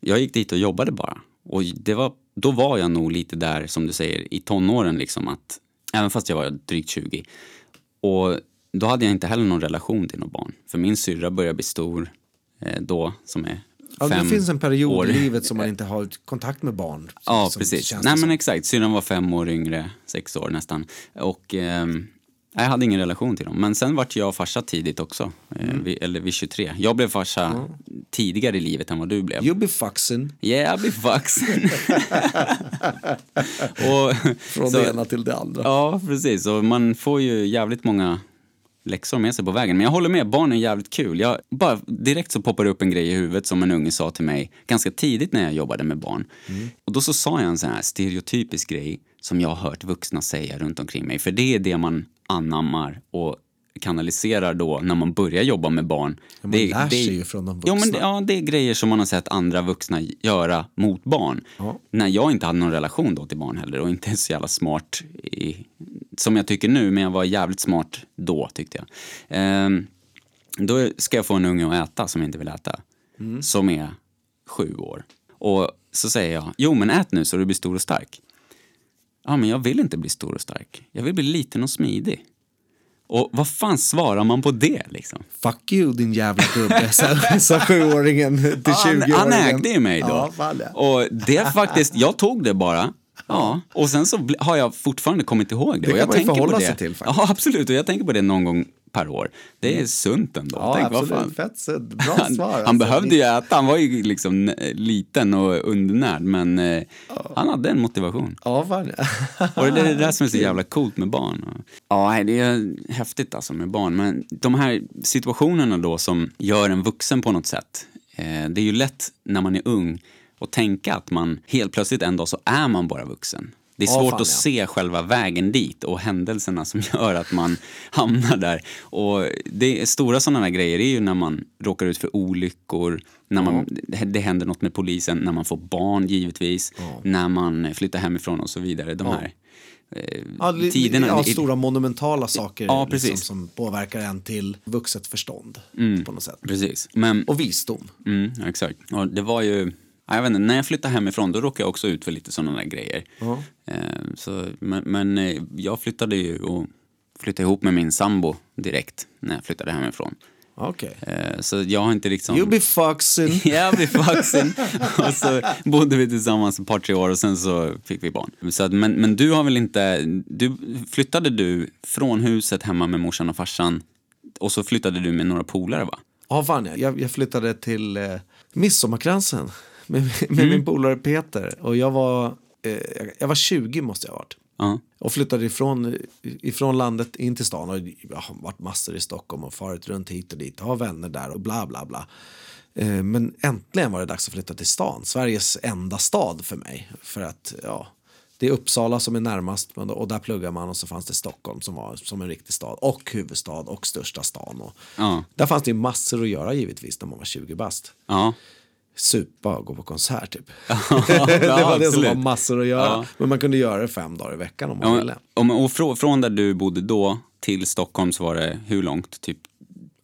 Jag gick dit och jobbade bara. Och det var, då var jag nog lite där, som du säger, i tonåren liksom att, även fast jag var drygt 20. Och då hade jag inte heller någon relation till något barn. För min syrra började bli stor eh, då, som är Ja, det finns en period år. i livet som man inte har kontakt med barn. Ja, precis. Nej, men exakt. Syrran var fem år yngre, sex år nästan. Och ehm, jag hade ingen relation till dem. Men sen vart jag farsa tidigt också. Eh, Mm. vid, eller vid 23. Jag blev farsa tidigare i livet än vad du blev. You be fuxing. Yeah, I'll be och, Från så- det ena till det andra. Ja, precis. Och man får ju jävligt många läxor med sig på vägen. Men jag håller med, barn är jävligt kul. Jag, bara, direkt så poppar det upp en grej i huvudet som en unge sa till mig ganska tidigt när jag jobbade med barn. Och då så sa jag en sån här stereotypisk grej som jag har hört vuxna säga runt omkring mig. För det är det man anammar och kanaliserar då när man börjar jobba med barn. man det, lär det, sig ju från de Ja, men, vuxna. det- ja, det är grejer som man har sett andra vuxna göra mot barn. Ja. När jag inte hade någon relation då till barn heller och inte så jävla smart i, som jag tycker nu, men jag var jävligt smart då tyckte jag. Ehm, då ska jag få en unge att äta som inte vill äta, som är sju år. Och så säger jag, jo men ät nu så du blir stor och stark. Ja, men jag vill inte bli stor och stark. Jag vill bli liten och smidig. Och vad fan svarar man på det liksom? Fuck you din jävla gubbe, sa- sjuåringen till han, 20-åringen. han ägde ju mig då. Ja. Och det faktiskt, jag tog det bara. Ja, och sen så har jag fortfarande kommit ihåg det. Det och kan jag man ju förhålla sig till, faktiskt. Ja, absolut. Och jag tänker på det någon gång per år. Det är sunt ändå. Ja, Tänk, absolut. Fett sunt. Bra Han, svar. han alltså. behövde ju äta, han var ju liksom liten och undernärd, men eh, han hade en motivation. Ja, fan ja. Och det är det där som är så jävla coolt med barn. Ja, det är häftigt alltså med barn. Men de här situationerna då som gör en vuxen på något sätt. Eh, det är ju lätt när man är ung att tänka att man helt plötsligt en dag så är man bara vuxen. Det är svårt fan, att ja. se själva vägen dit och händelserna som gör att man hamnar där. Och det är stora sådana där grejer är ju när man råkar ut för olyckor, när man, det händer något med polisen, när man får barn givetvis, när man flyttar hemifrån och så vidare. De här eh, Ja, li- tiderna. ja, det- stora monumentala saker Ja, liksom, som påverkar en till vuxet förstånd på något sätt. Precis. Men, Och visdom. mm, exakt. Och det var ju, jag vet inte, när jag flyttade hemifrån då råkade jag också ut för lite sådana där grejer. Ja. Eh, så, men men eh, jag flyttade ju och flyttade ihop med min sambo direkt när jag flyttade hemifrån. Okej. Eh, så jag har inte liksom... You be fuxing. Jag blev vuxen och så bodde vi tillsammans ett par, tre år och sen så fick vi barn. Så att, men, men du har väl inte, du, flyttade du från huset hemma med morsan och farsan och så flyttade du med några polare va? Ja, fan ja. Jag, jag flyttade till eh, Midsommarkransen med, med Mm. min polare Peter. Och jag var, eh, jag- var 20 måste jag ha varit. Ja. Och flyttade ifrån, ifrån landet in till stan. Och jag har varit massor i Stockholm och farit runt hit och dit. Har vänner där och bla bla bla. Eh, Men äntligen var det dags att flytta till stan. Sveriges enda stad för mig. För att, ja, det är Uppsala som är närmast och där pluggar man och så fanns det Stockholm som var som en riktig stad och huvudstad och största stan. Och Ja. Där fanns det massor att göra givetvis när man var 20 bast. Ja. Supa och gå på konsert typ. ja, det var det som absolut. var massor att göra. Ja. Men man kunde göra det fem dagar i veckan om man Ja, ville. och, och frå, från där du bodde då till Stockholm så var det hur långt? Typ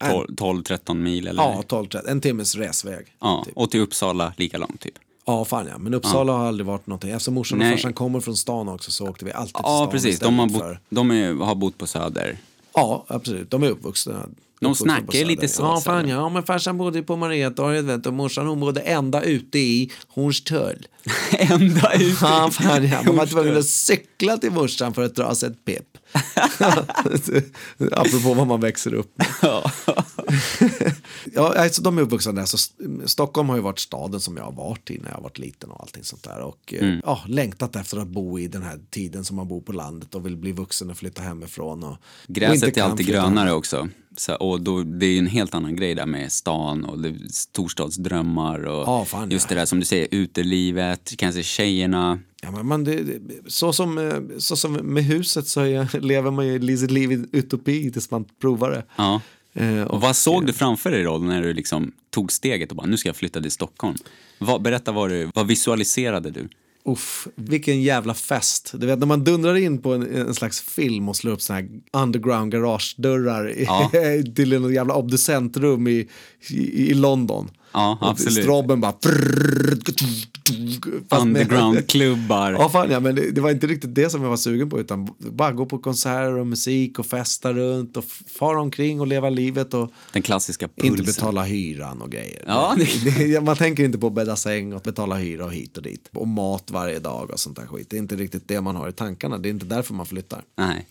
12-13 mil eller? Ja, 12 en timmes resväg. Ja, Typ. och till Uppsala lika långt typ? Ja, fan ja. Men Uppsala har aldrig varit någonting. Eftersom morsan och farsan kommer från stan också så åkte vi alltid till Ja, stan precis. De, har, bott, för- de är, har bott på Söder. Ja, absolut. De är uppvuxna. uppvuxna snackar lite så, Ja, fan ja. ja. Men farsan bodde på Mariatorget vet du. och morsan hon bodde ända ute i Hornstull. Ända ut. Ja, fan ja. Man var tvungen att cykla till morsan för att dra sig ett pip. Apropå vad man växer upp med. Ja. Alltså, de är uppvuxna där. Så St- Stockholm har ju varit staden som jag har varit i när jag har varit liten och allting sånt där. Och eh, Mm. ja, längtat efter att bo i den här tiden som man bor på landet och vill bli vuxen och flytta hemifrån. Och, och Gräset är kan alltid grönare också. Så, och då, det är ju en helt annan grej där med stan och det, storstadsdrömmar och Ja, fan, just ja. det där som du säger, utelivet, kanske tjejerna. Ja, men man, det, så, som, eh, så som med huset så är, lever man ju liv i utopi tills man provar det. Ja. Eh, Och vad såg du framför dig då när du liksom tog steget och bara nu ska jag flytta till Stockholm? Vad, berätta vad, du, vad visualiserade du? Uff, vilken jävla fest. Du vet när man dundrar in på en, en slags film och slår upp såna här underground garagedörrar Ja. till en jävla obducentrum i, i, i London. Ja, absolut. Strobben bara... Undergroundklubbar. Ja, fan ja, men det, det var inte riktigt det som jag var sugen på utan bara gå på konserter och musik och festa runt och fara omkring och leva livet och Den klassiska pulsen. inte betala hyran och grejer. Ja, Det- man tänker inte på att bädda säng och betala hyra och hit och dit. Och mat varje dag och sånt där skit. Det är inte riktigt det man har i tankarna. Det är inte därför man flyttar. Nej.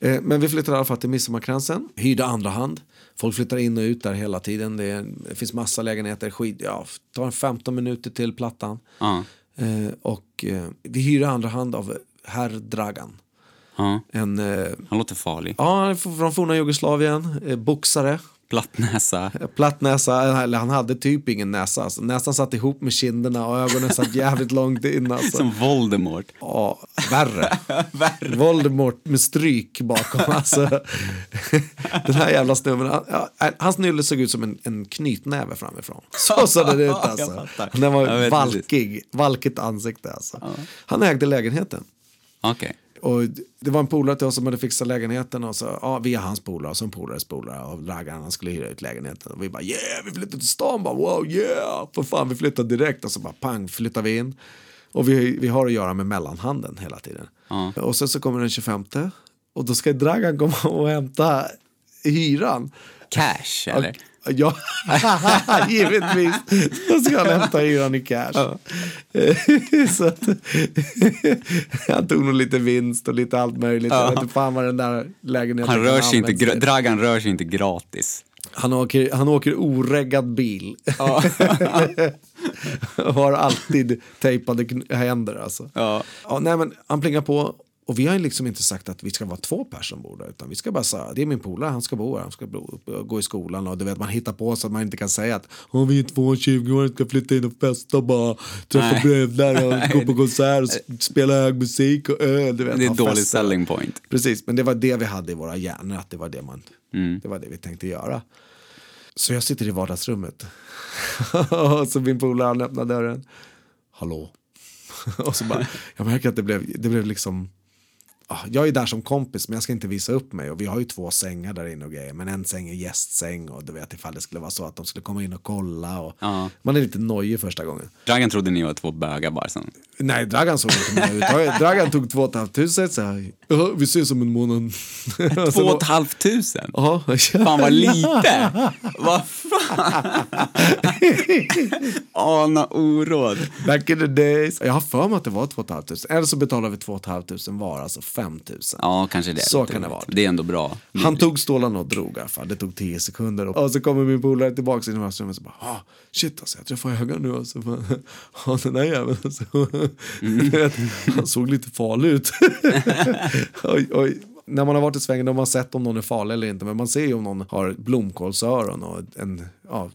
Eh, Men vi flyttade i alla fall till Midsommarkransen. Hyrde andra hand. Folk flyttar in och ut där hela tiden. Det, är, det finns massa lägenheter. Skit, ja, tar en 15 minuter till Plattan. Ja. Eh, och eh, vi hyr i andra hand av herr Dragan. ja. En, eh, Han låter farlig. ja, från forna Jugoslavien, eh, boxare. Platt näsa. Platt näsa, eller han hade typ ingen näsa. Alltså, näsan satt ihop med kinderna och ögonen satt jävligt långt in. Alltså. Som Voldemort. Ja, värre. Voldemort med stryk bakom. Alltså. Den här jävla snubben. han- Ja, hans nylle såg ut som en, en knytnäve framifrån. Så såg det ut alltså. Den var valkig. Valkigt ansikte alltså. Han ägde lägenheten. Okej. Och det var en polare till oss som hade fixat lägenheten och så, ja, via hans polare en polares polare och Dragan han skulle hyra ut lägenheten. Och vi bara yeah, vi flyttar till stan bara wow yeah, för fan vi flyttar direkt och så bara pang flyttar vi in. Och vi, vi har att göra med mellanhanden hela tiden. Ja. Och sen så kommer den 25 och då ska Dragan komma och hämta hyran. Cash, eller? Och, ja, givetvis. Då ska han hämta hyran i cash. så att, han tog nog lite vinst och lite allt möjligt. Jag vet inte fan vad den där lägenheten Han rör sig inte. Dragan rör sig inte gratis. han, åker, han åker oreggad bil. och har alltid tejpade händer alltså. Ja. Ja, nej, men han plingar på och vi har liksom inte sagt att vi ska vara två personer som bor där. Utan vi ska bara säga, det är min polare, han ska bo här, han ska bo, gå i skolan. Och du vet, man hittar på så att man inte kan säga att oh, vi är två 20-åringar ska flytta in och festa och bara träffa bröder och gå på konsert och spela hög musik och öl. Du vet, Det är ett dålig fester. selling point. Precis, men det var det vi hade i våra hjärnor, att det var det, man, Mm. det var det vi tänkte göra. Så jag sitter i vardagsrummet. och så min polare han öppnar dörren. Hallå? och så bara, jag märker att det blev, det blev liksom jag är där som kompis men jag ska inte visa upp mig och vi har ju två sängar där inne och grejer men en säng är gästsäng och du vet ifall det skulle vara så att de skulle komma in och kolla och Ja. man är lite nojig första gången. Dragan trodde ni var två bögar bara. Sen. Nej, Dragan såg inte med överhuvudtaget. Dragan tog två och ett halvt tusen så här, "Ja, vi ses om en månad. Och Två och ett halvt tusen? Ja, Fan vad lite! Vad fan! Ana oråd. Back in the days. Jag har för mig att det var 2 500. Eller så betalar vi 2 500 var, alltså 5 000. Ja, kanske det. Så kan det vara. Det är ändå bra. Han tog stålarna och drog i alla fall. Det tog 10 sekunder. Och så kommer min polare tillbaka in i vardagsrummet och så bara ah, shit alltså jag träffade ögat nu alltså. Ja den där jäveln alltså. Vet, Han såg lite farlig ut. oj, oj. När man har varit i svängen har man sett om någon är farlig eller inte. Men man ser ju om någon har blomkålsöron och en, ja,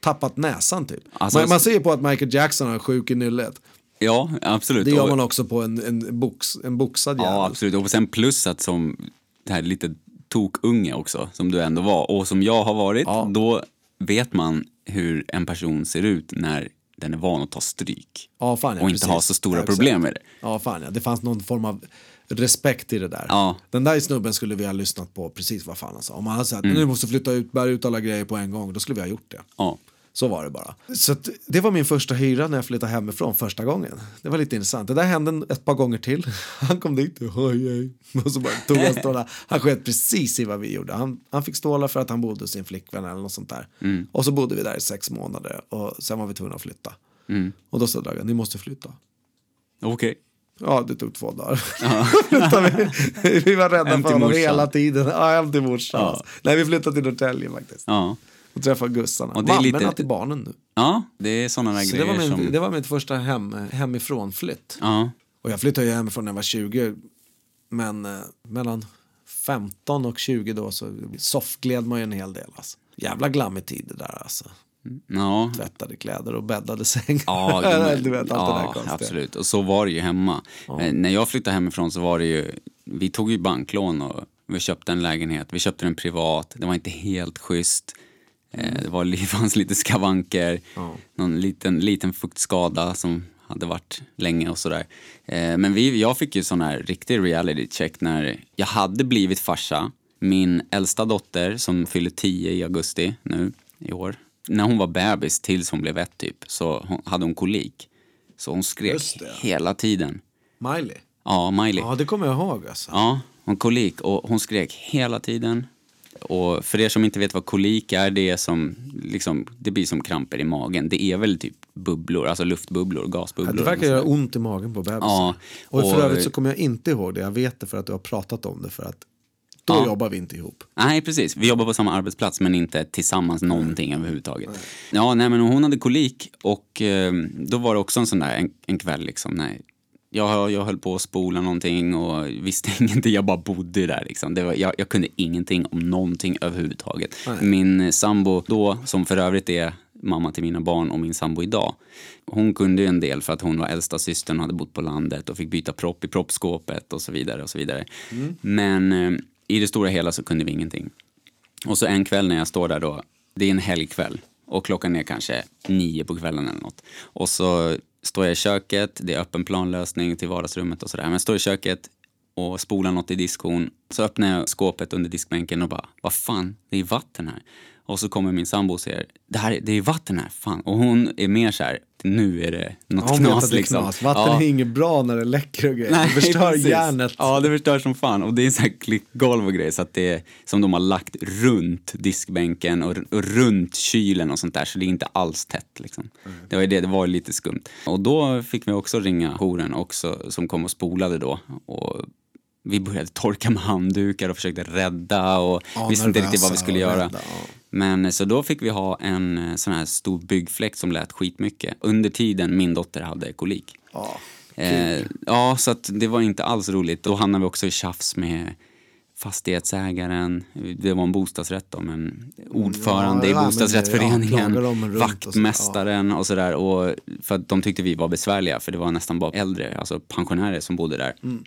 tappat näsan typ. Alltså- man, man ser ju på att Michael Jackson är sjuk i nyllet. Ja, absolut. Det gör man också på en, en, box, en boxad jävel. Ja, absolut. Och sen plus att som det här lite tokunge också, som du ändå var, och som jag har varit, Ja. då vet man hur en person ser ut när den är van att ta stryk. Ja, fan, ja, och inte precis. ha så stora Ja, problem med det. Ja, fan ja. Det fanns någon form av respekt i det där. Ja. Den där snubben skulle vi ha lyssnat på precis vad fan han sa. Om han hade sagt Mm. nu måste flytta ut, bära ut alla grejer på en gång, då skulle vi ha gjort det. Ja. Så var det bara. Så att, det var min första hyra när jag flyttade hemifrån första gången. Det var lite intressant. Det där hände ett par gånger till. Han kom dit hej, hej. Och så bara tog han stålar. Han sket precis i vad vi gjorde. Han, han fick stålar för att han bodde hos sin flickvän eller något sånt där. Mm. Och så bodde vi där i sex månader och sen var vi tvungna att flytta. Mm. Och då sa Dragan, ni måste flytta. Okej. Ja, det tog två dagar. Vi, vi var rädda för honom hela tiden. Ja, hem till morsan. Ja. Nej, vi flyttade till Norrtälje faktiskt. Ja. Och träffade gussarna. Och det är Mammorna lite- till barnen nu. ja, det är sådana där Så det grejer var, min, som... det var mitt första hem, hemifrån-flytt. Ja. Och jag flyttade ju hemifrån när jag var 20. Men eh, mellan 15 och 20 då så soffgled man ju en hel del. Alltså. Jävla glammig tid det där alltså. Ja. Tvättade kläder och bäddade säng. Ja, du vet allt ja, det där absolut. Och så var det ju hemma. Eh, När jag flyttade hemifrån så var det ju, vi tog ju banklån och vi köpte en lägenhet. Vi köpte den privat, det var inte helt schysst. Eh, Det var, fanns lite skavanker, någon liten, liten fuktskada som hade varit länge och sådär. Eh, Men vi, jag fick ju sån här riktig reality check när jag hade blivit farsa. Min äldsta dotter som fyller 10 i augusti nu i år. När hon var bebis tills hon blev ett typ så hade hon kolik. Så hon skrek hela tiden. Miley. Ja, Miley. Ja, det kommer jag ihåg alltså. Ja, hon kolik och hon skrek hela tiden. Och för er som inte vet vad kolik är, det är som, liksom, det blir som kramper i magen. Det är väl typ bubblor, alltså luftbubblor, gasbubblor. det verkar göra ont i magen på bebisar. Ja, och för och- övrigt så kommer jag inte ihåg det. Jag vet det för att du har pratat om det. För att då Ja. jobbar vi inte ihop. Nej, precis. Vi jobbar på samma arbetsplats men inte tillsammans någonting överhuvudtaget. Ja, nej men hon hade kolik och eh, då var det också en sån där en, en kväll liksom. Nej, jag, jag höll på att spola någonting och visste ingenting. Jag bara bodde där liksom. Det var, jag, jag kunde ingenting om någonting överhuvudtaget. Min sambo då, som för övrigt är mamma till mina barn och min sambo idag. Hon kunde ju en del för att hon var äldsta systern och hade bott på landet och fick byta propp i proppskåpet och så vidare och så vidare. Men eh, i det stora hela så kunde vi ingenting. Och så en kväll när jag står där då, det är en helgkväll och klockan är kanske nio på kvällen eller något. Och så står jag i köket, det är öppen planlösning till vardagsrummet och sådär. Men jag står i köket och spolar något i diskhon. Så öppnar jag skåpet under diskbänken och bara, vad fan, det är vatten här. Och så kommer min sambo och säger, det, här, är- det är vatten här, fan. Och hon är mer så här, nu är det något Ja, knas det liksom. knas. Vatten Ja. är inget bra när det läcker och grejer. det förstör precis. järnet. Ja, det förstör som fan. Och det är så här klickgolv och grejer så att det är som de har lagt runt diskbänken och, och runt kylen och sånt där så det är inte alls tätt liksom. Det var ju det, det var lite skumt. Och då fick vi också ringa jouren också som kom och spolade då. Och vi började torka med handdukar och försökte rädda och Ja, visste inte riktigt vad vi skulle göra. rädda, ja. Men så då fick vi ha en eh, sån här stor byggfläkt som lät skitmycket under tiden min dotter hade kolik. Ja. Eh, ja, så det var inte alls roligt. Då hamnade vi också i tjafs med fastighetsägaren. Det var en bostadsrätt då, men ordförande Ja, i ja, bostadsrättsföreningen, ja, och så, vaktmästaren och sådär. Och för att de tyckte vi var besvärliga, för det var nästan bara äldre, alltså pensionärer som bodde där. Mm.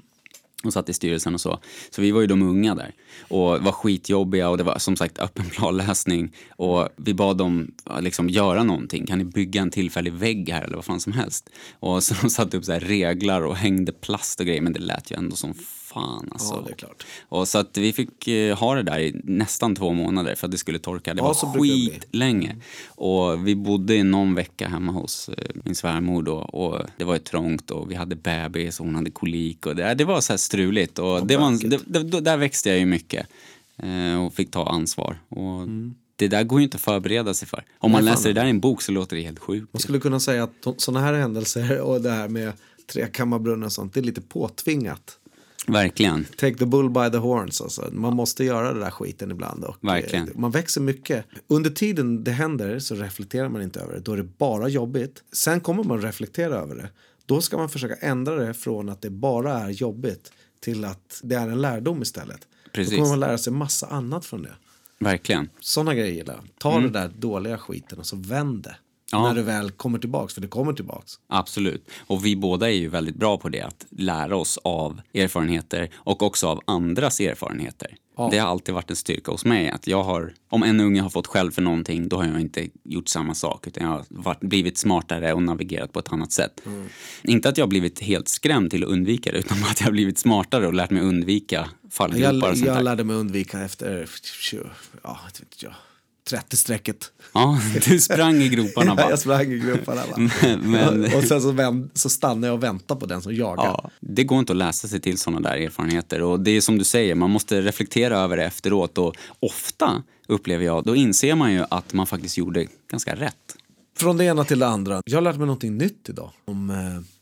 Och satt i styrelsen och så. Så vi var ju de unga där. Och var skitjobbiga och det var som sagt öppen planlösning. Och vi bad dem liksom göra någonting. Kan ni bygga en tillfällig vägg här eller vad fan som helst? Och så de satte upp så här reglar och hängde plast och grejer. Men det lät ju ändå som fan alltså. Ja, det är klart. Och så att vi fick eh, ha det där i nästan två månader för att det skulle torka. Det Ja, var skitlänge. Och vi bodde i någon vecka hemma hos eh, min svärmor då och det var ju trångt och vi hade bebis och hon hade kolik och det, det var så här struligt och det var det, det, där växte jag ju mycket eh, och fick ta ansvar. Och Det där går ju inte att förbereda sig för. Om man Mm. Läser det där i en bok så låter det helt sjukt. Man skulle kunna säga att sådana här händelser och det här med trekammarbrunnar och sånt, det är lite påtvingat. Verkligen. Take the bull by the horns. Alltså. Man måste göra det där skiten ibland. Och, Verkligen. eh, Man växer mycket. Under tiden det händer så reflekterar man inte över det. Då är det bara jobbigt. Sen kommer man reflektera över det. Då ska man försöka ändra det från att det bara är jobbigt till att det är en lärdom istället. Precis. Då kommer man lära sig massa annat från det. Verkligen. Sådana grejer gillar jag. Ta det där dåliga skiten och så vänd det. Ja. När det väl kommer tillbaks, för det kommer tillbaks. Absolut. Och vi båda är ju väldigt bra på det, att lära oss av erfarenheter och också av andras erfarenheter. Ja. Det har alltid varit en styrka hos mig att jag har, om en unge har fått skäll för någonting, då har jag inte gjort samma sak utan jag har varit, blivit smartare och navigerat på ett annat sätt. Mm. Inte att jag har blivit helt skrämd till att undvika det, utan att jag har blivit smartare och lärt mig undvika fallgropar Jag, och sånt jag där. lärde mig undvika efter ja, inte vet jag, 30-strecket. Ja, du sprang i groparna bara. jag sprang i grupperna. va. Men- men- Och sen så, vänd, så stannade jag och väntade på den som jagar. Ja, det går inte att läsa sig till sådana där erfarenheter. Och det är som du säger, man måste reflektera över det efteråt. Och ofta, upplever jag, då inser man ju att man faktiskt gjorde ganska rätt. Från det ena till det andra. Jag har lärt mig någonting nytt idag. Om eh,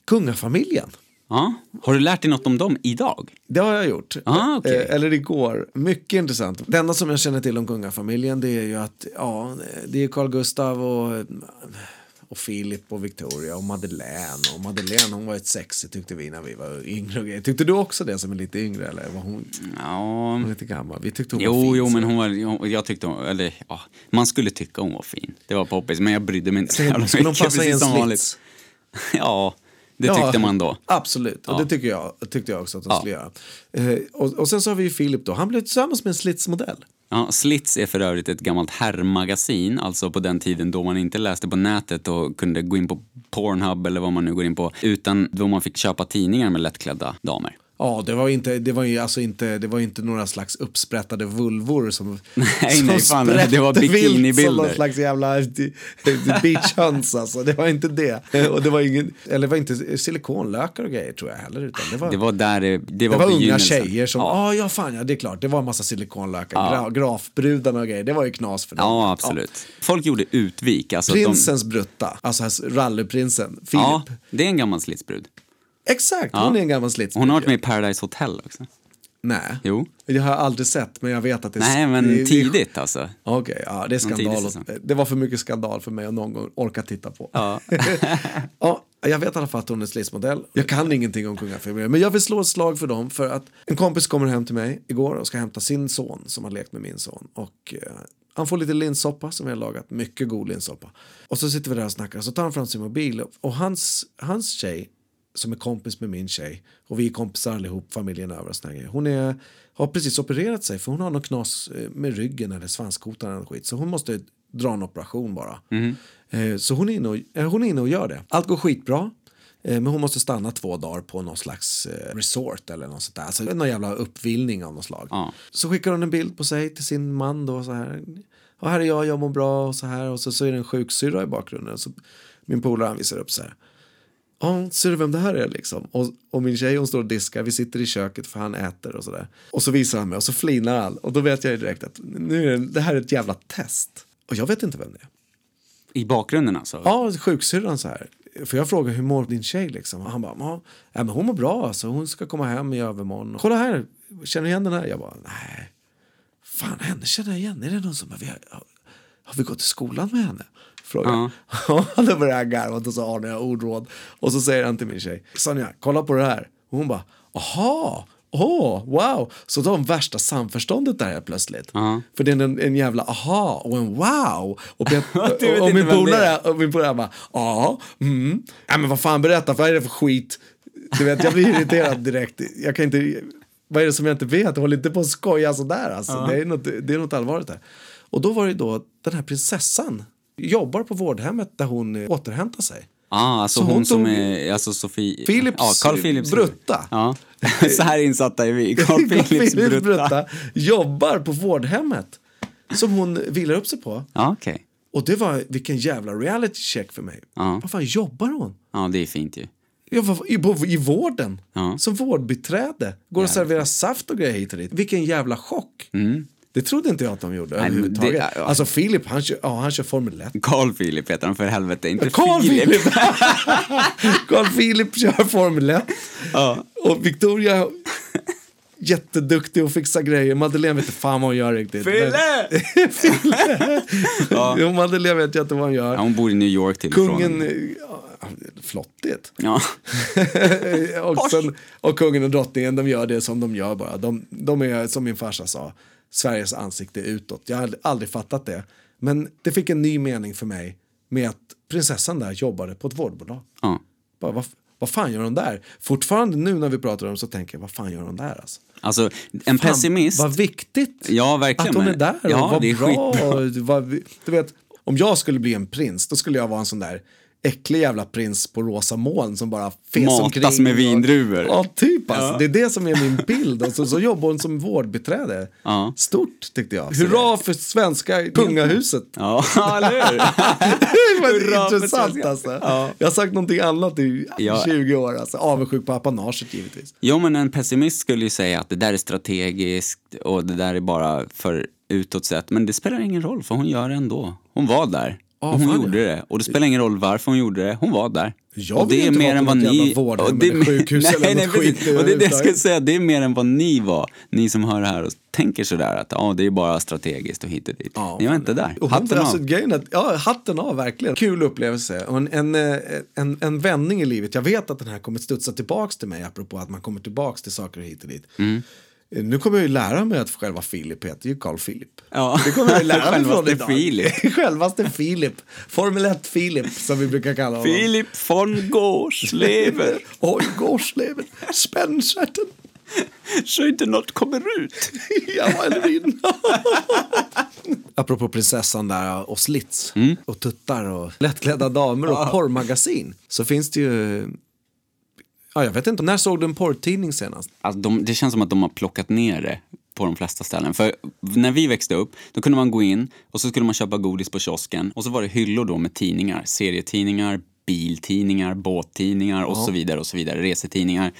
kungafamiljen. Ja. Har du lärt dig något om dem idag? Det har jag gjort. Ah, okej. eh, eller igår. Mycket intressant. Det enda som jag känner till om kungafamiljen det är ju att ja, det är Carl Gustav och, och Filip och Victoria och Madeleine. Och Madeleine hon var ett sexy tyckte vi när vi var yngre. Tyckte du också det som är lite yngre eller var hon, Ja... hon är lite gammal? Vi tyckte hon var Jo, fin. jo, men hon var, jag tyckte hon, eller ja, man skulle tycka hon var fin. Det var poppis, men jag brydde mig inte så jävla Skulle hon passa i en slits? Ja, det Ja, tyckte man då. Absolut, och Ja. det tycker jag, tyckte jag också att de Ja. skulle göra. Eh, och, och sen så har vi ju Filip då, han blev tillsammans med en slitsmodell. Ja, Slits är för övrigt ett gammalt herrmagasin, alltså på den tiden då man inte läste på nätet och kunde gå in på Pornhub eller vad man nu går in på, utan då man fick köpa tidningar med lättklädda damer. Ja, det var inte, det var ju alltså inte, det var inte några slags uppsprättade vulvor som Nej, som nej, fan, det var bikinibilder. Som någon slags jävla beachhöns alltså. Det var inte det. Och det var ingen, eller det var inte silikonlökar och grejer tror jag heller. Utan det var, Det var där det, det det var, var unga tjejer som, ja Ja, ja fan ja, det är klart, det var en massa silikonlökar. Ja. Gra, grafbrudarna och grejer, det var ju knas för dem. ja absolut. Folk gjorde utvik. Alltså Prinsens brutta, alltså rallyprinsen, Filip. De, ja, det är en gammal slitsbrud. Exakt, hon är en gammal slits. Hon har varit med i Paradise Hotel också. Nej. Jo. Det har jag aldrig sett, men jag vet att det är... Nej, men det, det- tidigt alltså. Okej, ja det är skandal. Det var för mycket skandal för mig att någon gång orka titta på. Ja. ja, jag vet i alla fall att hon är slismodell. Jag kan ingenting om kungafamiljen, men jag vill slå ett slag för dem för att en kompis kommer hem till mig igår och ska hämta sin son som har lekt med min son. Och eh, han får lite linssoppa som jag har lagat, mycket god linssoppa. Och så sitter vi där och snackar och så tar han fram sin mobil och hans, hans tjej som är kompis med min tjej och vi är kompisar allihop, familjen över och såna grejer. Hon är, har precis opererat sig för hon har något knas eh, med ryggen eller svanskotan eller skit. Så hon måste dra en operation bara. Eh, Så hon är, inne och, eh, hon är inne och gör det. Allt går skitbra. Men hon måste stanna två dagar på någon slags resort eller något sånt där. Alltså någon jävla uppvillning av något slag. Ja. Så skickar hon en bild på sig till sin man då så här. Och här är jag, jag mår bra och så här. Och så, så är det en sjuksyrra i bakgrunden. Så min polare han visar upp så här. Ja, ser du vem det här är liksom? Och, och min tjej hon står och diskar, vi sitter i köket för han äter och sådär. Och så visar han mig och så flinar han. Och då vet jag direkt att nu är det, det här är ett jävla test. Och jag vet inte vem det är. I bakgrunden alltså? Ja, sjuksyrran så här. För jag frågar hur mår din tjej liksom? Och han bara, ja, men hon mår bra alltså. Hon ska komma hem i övermorgon. Kolla här, känner du igen den här? Jag bara, nej. Fan, henne känner jag igen. Är det någon som, har, vi har, har vi gått i skolan med henne? Frågar ja. Då börjar han garva och så har jag ordråd. Och så säger han till min tjej, Sonja, kolla på det här. Och hon bara, aha. Åh, wow! Så de värsta samförståndet där helt plötsligt. Ja. För det är en, en jävla aha och en wow. Och, Pet- och, och min polare och min polare bara, ja, mm. ja men vad fan berätta, vad är det för skit? Du vet, jag blir irriterad direkt. Jag kan inte, vad är det som jag inte vet? Håll inte på att skoja sådär alltså. Det, är något, det är något allvarligt där. Och då var det då, den här prinsessan jobbar på vårdhemmet där hon återhämtar sig. Ja, alltså Så hon, hon som är, alltså Sofie... Philips ja, Carl Philips brutta. Ja, så här insatta är vi. Carl Philips Philips brutta. jobbar på vårdhemmet som hon vilar upp sig på. Ja, okej. Och det var vilken jävla reality check för mig. Ja. Vad fan jobbar hon? Ja, det är fint ju. Jag var i, i vården, Ja. som vårdbiträde. Går och serverar saft och grejer hit och dit. Vilken jävla chock. Det trodde inte jag att de gjorde men överhuvudtaget. det- ja. Alltså Filip, han kör, ja, han kör Formel 1. Carl Philip heter han för helvete, inte Carl Filip. Philip! Carl Philip kör Formel 1. Ja. Och Victoria, jätteduktig och fixar grejer. Madeleine vet inte fan vad hon gör riktigt. Fille! Men, jo, Madeleine vet inte vad hon gör. Ja, hon bor i New York till. Kungen, ja, flottigt. Ja. och, sen, och kungen och drottningen, de gör det som de gör bara. De, de är, som min farsa sa, Sveriges ansikte utåt. Jag har aldrig, fattat det. Men det fick en ny mening för mig med att prinsessan där jobbade på ett vårdbolag. ja. Bara, vad, vad fan gör hon där? Fortfarande nu när vi pratar om så tänker jag, vad fan gör hon där alltså? Alltså, en Fan, pessimist. Vad viktigt Ja, verkligen. att hon är där och Ja, vad det är bra. Och vad, du vet, om jag skulle bli en prins, då skulle jag vara en sån där äcklig jävla prins på rosa moln som bara fes Matas omkring. med och- vindruvor. Ja, typ alltså. Ja. Det är det som är min bild. Och så, så jobbar hon som vårdbiträde. Ja. Stort tyckte jag. Hurra för svenska kungahuset. Ja, eller hur? Det var intressant alltså. Ja. Jag har sagt någonting annat i Ja. 20 år. Alltså. Avundsjuk på apanaget givetvis. Jo, men en pessimist skulle ju säga att det där är strategiskt och det där är bara för utåt sett. Men det spelar ingen roll, för hon gör det ändå. Hon var där. Och hon fan, gjorde det. Och det spelar ingen roll varför hon gjorde det. Hon var där. Jag och det är inte mer än vad ni... vårdhem och det- eller sjukhus nej, eller nej, skit Och det är det jag skulle säga. Det är mer än vad ni var. Ni som hör det här och tänker sådär att ja, det är bara strategiskt och hit och dit. Ja, ni var inte där. Och Hatten alltså, av. grejen att, ja, hatten av verkligen. Kul upplevelse och en, en, eh, en, en vändning i livet. Jag vet att den här kommer studsa tillbaks till mig apropå att man kommer tillbaks till saker hit och dit. Mm. Eh, Nu kommer jag ju lära mig att själva Filip heter ju Carl Philip. Ja. Det kommer jag ju lära mig från idag. Filip. Självaste Filip. Formel 1 Filip som vi brukar kalla honom. Filip von Gårdslever. Oj, gårdsleven. Spännstjärten. Så inte något kommer ut. Ja, eller in. Apropå prinsessan där och slits Mm. och tuttar och lättklädda damer och porrmagasin så finns det ju Ja, jag vet inte. När såg du en porrtidning senast? Alltså de, det känns som att de har plockat ner det på de flesta ställen. För när vi växte upp, då kunde man gå in och så skulle man köpa godis på kiosken och så var det hyllor då med tidningar. Serietidningar, biltidningar, båttidningar och så vidare och så vidare. Resetidningar.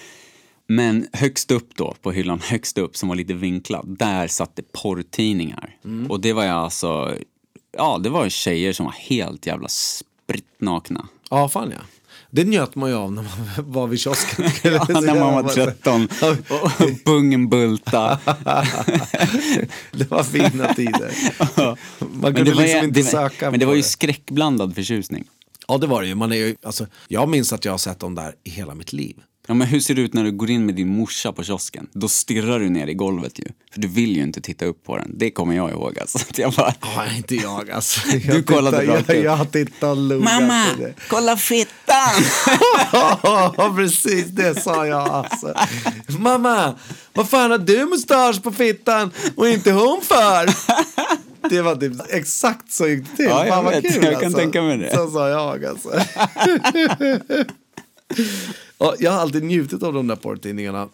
Men högst upp då, på hyllan högst upp som var lite vinklad, där satt det porrtidningar. Och det var ju alltså, ja det var tjejer som var helt jävla spritt nakna. Ja, fan ja. Det njöt man ju av när man var vid kiosken. Ja, när man var 13 och pungen bulta. det var fina tider. Man Men kunde det, var, liksom inte det, söka men det var ju skräckblandad förtjusning. Ja, det var det ju. Man är ju alltså, jag minns att jag har sett dem där i hela mitt liv. Ja, men hur ser det ut när du går in med din morsa på kiosken? Då stirrar du ner i golvet ju. För du vill ju inte titta upp på den. Det kommer jag ihåg alltså. Att Jag bara, Ja, inte jag alltså. Du Jag kollade tittar- rakt jag, jag och log Mamma, det. kolla fittan! Ja, precis det sa jag alltså. Mamma, vad fan har du mustasch på fittan och inte hon för? Det var typ exakt så gick det till. Ja, jag fan vet. kul Jag kan alltså. tänka mig det. Så sa jag alltså. Ja, jag har alltid njutit av de där porrtidningarna.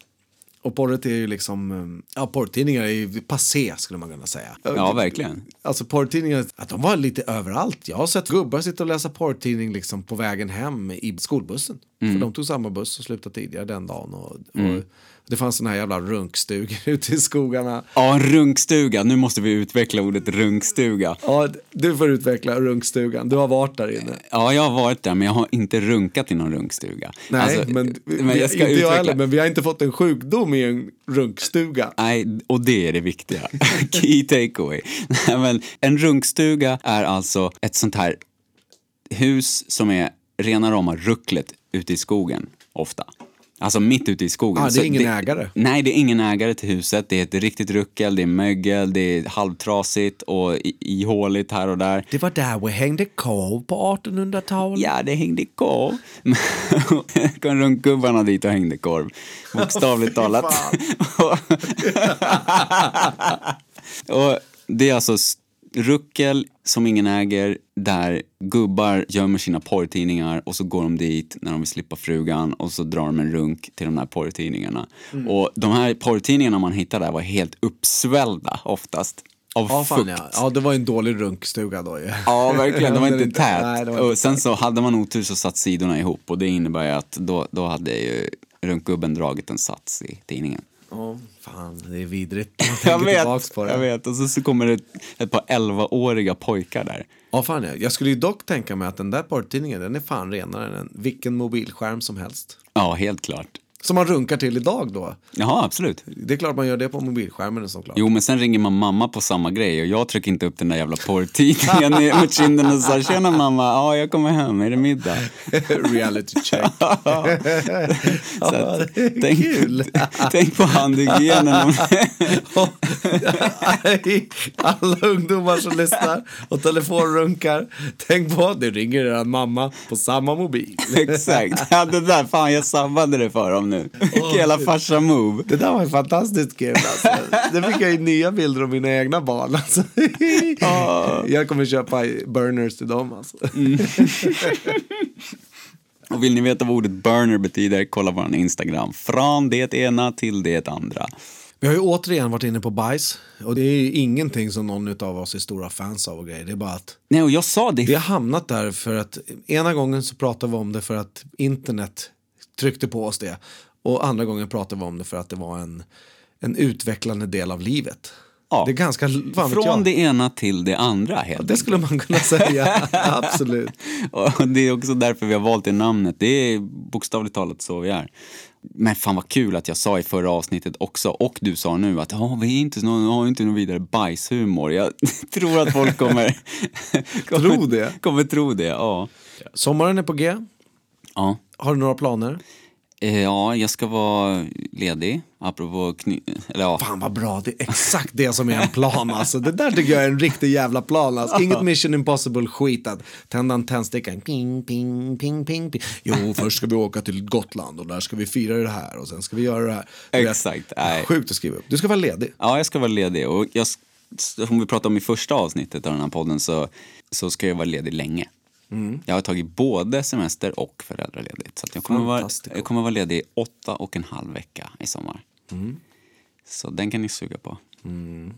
Och porret är ju liksom, eh, ja porrtidningar är ju passé skulle man kunna säga. Ja, verkligen. Alltså porrtidningar, att de var lite överallt. Jag har sett gubbar sitta och läsa porrtidning liksom på vägen hem i skolbussen. Mm. För de tog samma buss och slutade tidigare den dagen. Och, och det fanns såna här jävla runkstugor ute i skogarna. Ja, en runkstuga. Nu måste vi utveckla ordet runkstuga. Ja, du får utveckla runkstugan. Du har varit där inne. Ja, jag har varit där, men jag har inte runkat i någon runkstuga. Nej, Alltså, men, vi, men jag ska inte jag utveckla. heller, men vi har inte fått en sjukdom i en runkstuga. Nej, och det är det viktiga. Key takeaway. Nej, men en runkstuga är alltså ett sånt här hus som är rena rama rucklet ute i skogen, ofta. Alltså mitt ute i skogen. Ah, det är ingen ägare? Nej, det är ingen ägare till huset. Det är ett riktigt ruckel, det är mögel, det är halvtrasigt och i- ihåligt här och där. Det var där vi hängde korv på 1800-talet. Ja, det hängde korv. kom runkgubbarna dit och hängde korv. Bokstavligt talat. och det är alltså ruckel som ingen äger där gubbar gömmer sina porrtidningar och så går de dit när de vill slippa frugan och så drar de en runk till de här porrtidningarna. Mm. Och de här porrtidningarna man hittade där var helt uppsvällda oftast. Av Ja, fan fukt. ja. ja, det var en dålig runkstuga då ju. Ja, verkligen. Det var inte tät. Nej, var och inte sen så hade man otur så satt sidorna ihop och det innebär ju att då, då hade ju runkgubben dragit en sats i tidningen. Ja, fan, det är vidrigt. Jag tänker vet, tillbaks på det. jag vet. Och så, så kommer det ett, par 11-åriga pojkar där. Ja, fan ja. Jag skulle ju dock tänka mig att den där porrtidningen, den är fan renare än vilken mobilskärm som helst. Ja, helt klart. Som man runkar till idag då. Jaha, absolut. Det är klart man gör det på mobilskärmen såklart. Jo, men sen ringer man mamma på samma grej och jag trycker inte upp den där jävla porrtidningen mot kinden och säger tjena mamma, ja jag kommer hem, är det middag? Reality check. Så Ja, att, tänk, kul. tänk på handhygienen. Alla ungdomar som lyssnar och telefonrunkar. Tänk på att det ringer er mamma på samma mobil. Exakt. Ja, det där, fan jag sabbade det för dem nu. Vilken jävla farsa-move. Det där var ju fantastiskt kul. Alltså. Det fick jag ju nya bilder av mina egna barn. Alltså. Jag kommer köpa burners till dem. Alltså. Och vill ni veta vad ordet burner betyder, kolla på vår Instagram. Från det ena till det andra. Vi har ju återigen varit inne på bajs. Och det är ju ingenting som någon av oss är stora fans av och grejer. Det är bara att Nej, och jag sa det. vi har hamnat där för att ena gången så pratade vi om det för att internet tryckte på oss det. Och andra gången pratade vi om det för att det var en, en utvecklande del av livet. Ja. Det är ganska, Från det ena till det andra helt Det skulle man kunna säga, absolut. Och det är också därför vi har valt det namnet. Det är bokstavligt talat så vi är. Men fan vad kul att jag sa i förra avsnittet också, och du sa nu att oh, vi är inte, någon, har inte någon vidare bajshumor. Jag tror att folk kommer, kommer Tro det. Kommer tro det, ja. Sommaren är på G. Ja. Har du några planer? Eh, Ja, jag ska vara ledig, apropå kny... Eller ja. Fan vad bra, det är exakt det som är en plan alltså. Det där tycker jag är en riktig jävla plan alltså. Inget mission impossible skit att tända en tändsticka. Ping, ping, ping, ping, ping. Jo, först ska vi åka till Gotland och där ska vi fira det här och sen ska vi göra det här. Du vet, Exakt, nej. Sjukt att skriva upp. Du ska vara ledig. Ja, jag ska vara ledig. Och jag, som vi pratade om i första avsnittet av den här podden så, så ska jag vara ledig länge. Jag har tagit både semester och föräldraledigt. Så jag, kommer vara, jag kommer vara ledig i åtta och en halv vecka i sommar. Så den kan ni suga på.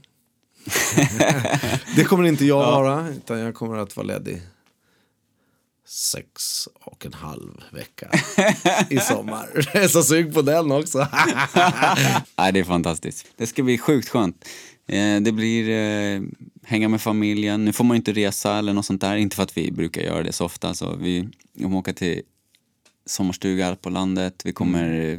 Det kommer inte jag vara, utan jag kommer att vara ledig sex och en halv vecka i sommar. Jag är så sug på den också. Nej, det är fantastiskt. Det ska bli sjukt skönt. Eh, det blir eh, hänga med familjen. Nu får man ju inte resa eller något sånt där. Inte för att vi brukar göra det så ofta. Så vi kommer åka till sommarstuga på landet. Vi kommer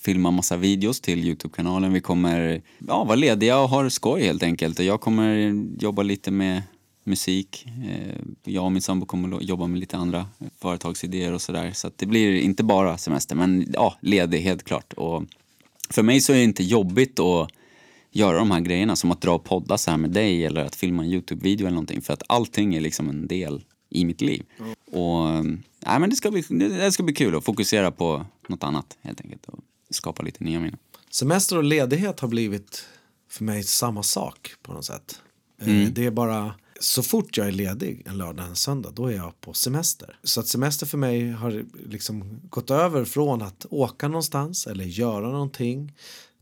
filma massa videos till Youtube-kanalen. Vi kommer ja, vara lediga och ha skoj helt enkelt. Och jag kommer jobba lite med musik. Eh, Jag och min sambo kommer jobba med lite andra företagsidéer och sådär. Så att det blir inte bara semester, men ja, ledig helt klart. Och för mig så är det inte jobbigt att göra de här grejerna som att dra och podda så här med dig eller att filma en Youtube-video eller någonting. För att allting är liksom en del i mitt liv. Och nej, men det ska, bli, det ska bli kul att fokusera på något annat helt enkelt och skapa lite nya minnen. Semester och ledighet har blivit för mig samma sak på något sätt. Eh, Mm. Det är bara så fort jag är ledig en lördag en söndag då är jag på semester. Så att semester för mig har liksom gått över från att åka någonstans eller göra någonting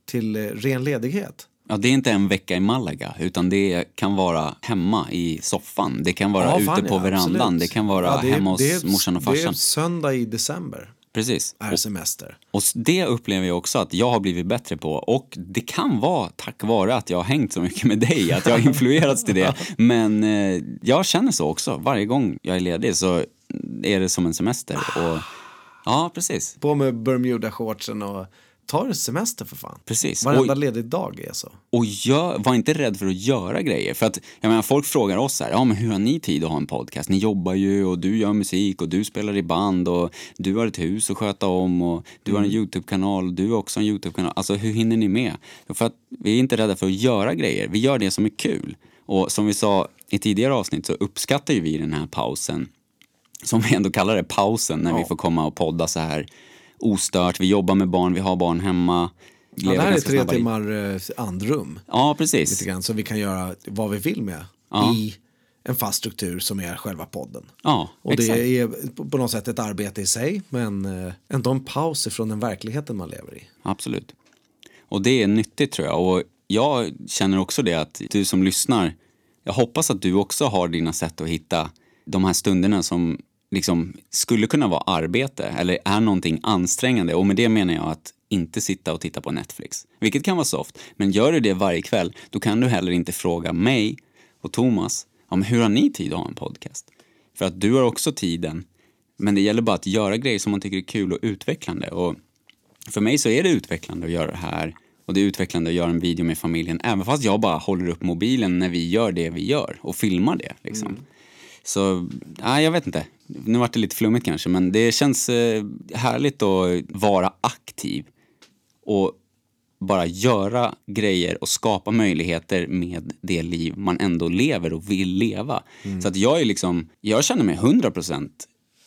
till eh, ren ledighet. Ja, det är inte en vecka i Malaga, utan det kan vara hemma i soffan. Det kan vara Ja, ute fan, på ja, verandan. absolut. Det kan vara Ja, det är- hemma hos det är- morsan och Det är farsan. söndag i december Precis. är semester. Och s- det upplever jag också att jag har blivit bättre på. Och det kan vara tack vare att jag har hängt så mycket med dig, att jag har influerats till det. Men eh, jag känner så också. Varje gång jag är ledig så är det som en semester. Och, ja, precis. På med Bermuda-shortsen och tar semester för fan. Precis. Varenda Och- ledig dag är så. Och gör, var inte rädd för att göra grejer. För att, jag menar, folk frågar oss här, ja men hur har ni tid att ha en podcast? Ni jobbar ju och du gör musik och du spelar i band och du har ett hus att sköta om och du har en YouTube-kanal, du har också en YouTube-kanal. Alltså hur hinner ni med? För att vi är inte rädda för att göra grejer, vi gör det som är kul. Och som vi sa i tidigare avsnitt så uppskattar ju vi den här pausen som vi ändå kallar det, pausen, när vi Ja. får komma och podda så här ostört. Vi jobbar med barn, vi har barn hemma. Ja, det här är tre timmar eh, andrum. Ja, precis. lite grann, så vi kan göra vad vi vill med Ja. i en fast struktur som är själva podden. Ja, Och exakt. det är på- på något sätt ett arbete i sig men eh, ändå en paus ifrån den verkligheten man lever i. Absolut. Och det är nyttigt tror jag. Och jag känner också det att du som lyssnar, jag hoppas att du också har dina sätt att hitta de här stunderna som liksom skulle kunna vara arbete eller är någonting ansträngande. Och med det menar jag att inte sitta och titta på Netflix. Vilket kan vara soft. Men gör du det varje kväll, då kan du heller inte fråga mig och Thomas, men hur har ni tid att ha en podcast? För att du har också tiden. Men det gäller bara att göra grejer som man tycker är kul och utvecklande. Och för mig så är det utvecklande att göra det här och det är utvecklande att göra en video med familjen även fast jag bara håller upp mobilen när vi gör det vi gör och filmar det. Liksom. Så, nej, jag vet inte. Nu vart det lite flummigt kanske, men det känns eh, härligt att vara aktiv och bara göra grejer och skapa möjligheter med det liv man ändå lever och vill leva. Så att jag är liksom, jag känner mig 100%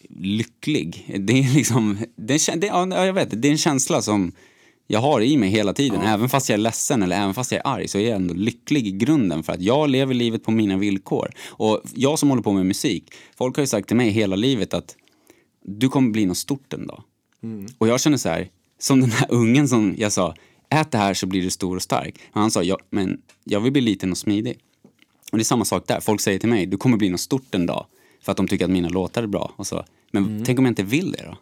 lycklig. Det är liksom, det är, det, ja, jag vet, det är en känsla som jag har i mig hela tiden. Även fast jag är ledsen eller även fast jag är arg så är jag ändå lycklig i grunden för att jag lever livet på mina villkor. Och jag som håller på med musik, folk har ju sagt till mig hela livet att du kommer bli något stort en dag. Och jag känner så här, som den här ungen som jag sa, ät det här så blir du stor och stark. Och han sa, ja, men jag vill bli liten och smidig. Och det är samma sak där, folk säger till mig, du kommer bli något stort en dag. För att de tycker att mina låtar är bra. Och så, men tänk om jag inte vill det då?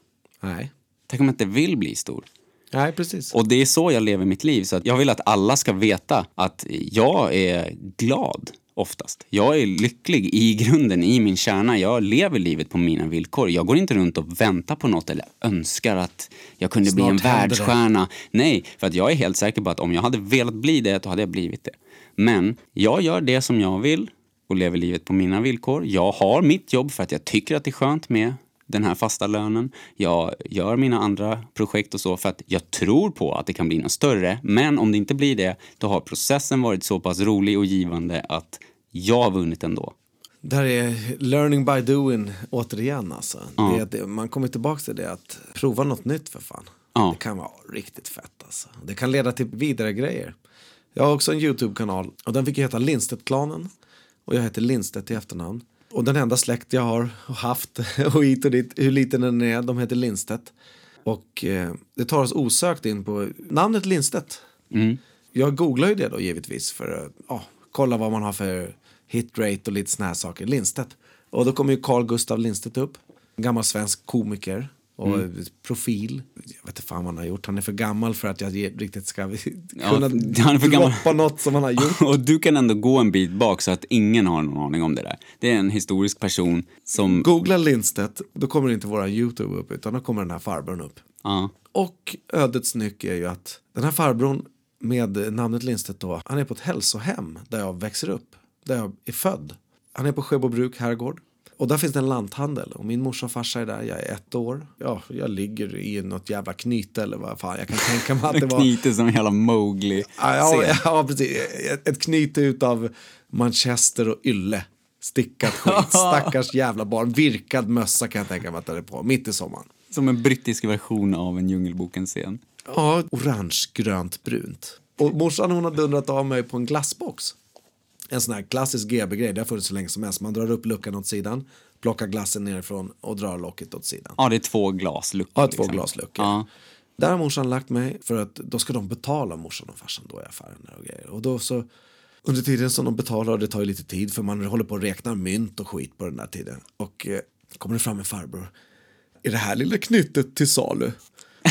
Nej. Tänk om jag inte vill bli stor? Nej, precis. Och det är så jag lever mitt liv. Så att jag vill att alla ska veta att jag är glad oftast. Jag är lycklig i grunden, i min kärna. Jag lever livet på mina villkor. Jag går inte runt och väntar på något eller önskar att jag kunde bli en Snart händer det. världsstjärna. Nej, för att jag är helt säker på att om jag hade velat bli det, då hade jag blivit det. Men jag gör det som jag vill och lever livet på mina villkor. Jag har mitt jobb för att jag tycker att det är skönt med den här fasta lönen. Jag gör mina andra projekt och så för att jag tror på att det kan bli något större. Men om det inte blir det, då har processen varit så pass rolig och givande att jag har vunnit ändå. Där är learning by doing återigen alltså. Ja. Det det, man kommer tillbaka till det att prova något nytt för fan. Ja. Det kan vara riktigt fett alltså. Det kan leda till vidare grejer. Jag har också en YouTube-kanal och den fick heta Lindstedt-klanen. Och jag heter Lindstedt i efternamn. Och den enda släkt jag har haft och hit och dit, hur liten den är, de heter Lindstedt. Och eh, det tar oss osökt in på namnet Lindstedt. Mm. Jag googlar ju det då givetvis för att ja, kolla vad man har för hitrate och lite såna här saker. Lindstedt. Och då kommer ju Carl Gustav Lindstedt upp. En gammal svensk komiker. Och Mm. profil. Jag vet inte fan vad han har gjort. Han är för gammal för att jag riktigt ska kunna han är för gammal. droppa något som han har gjort. Och du kan ändå gå en bit bak så att ingen har någon aning om det där. Det är en historisk person som... Googla Lindstedt, då kommer inte våra YouTube upp utan då kommer den här farbrorn upp. Ja. Och ödets nyck är ju att den här farbrorn med namnet Lindstedt då, han är på ett hälsohem där jag växer upp, där jag är född. Han är på Sjöbobruk herrgård. Och där finns det en lanthandel och min morsa och farsa är där, jag är ett år. Ja, jag ligger i något jävla knyte eller vad fan, jag kan tänka mig att det var... Knyter som en jävla Mowgli. Ja, ja, ja, precis. Ett, ett knyte utav Manchester och ylle. Stickat skit, stackars jävla barn. Virkad mössa kan jag tänka mig att det är på, mitt i sommaren. Som en brittisk version av en Djungelboken-scen. Ja, orange, grönt, brunt. Och morsan hon har dundrat av mig på en glassbox. En sån här klassisk GB-grej, det har funnits så länge som helst. Man drar upp luckan åt sidan, plockar glassen nerifrån och drar locket åt sidan. Ja, det är två glasluckor. Ja, två liksom. glasluckor. Ja. Där har morsan lagt mig för att då ska de betala morsan och farsan då i affären och grejer. Och då så under tiden som de betalar, och det tar ju lite tid för man håller på och räknar mynt och skit på den där tiden. Och eh, kommer det fram en farbror. Är det här lilla knyttet till salu?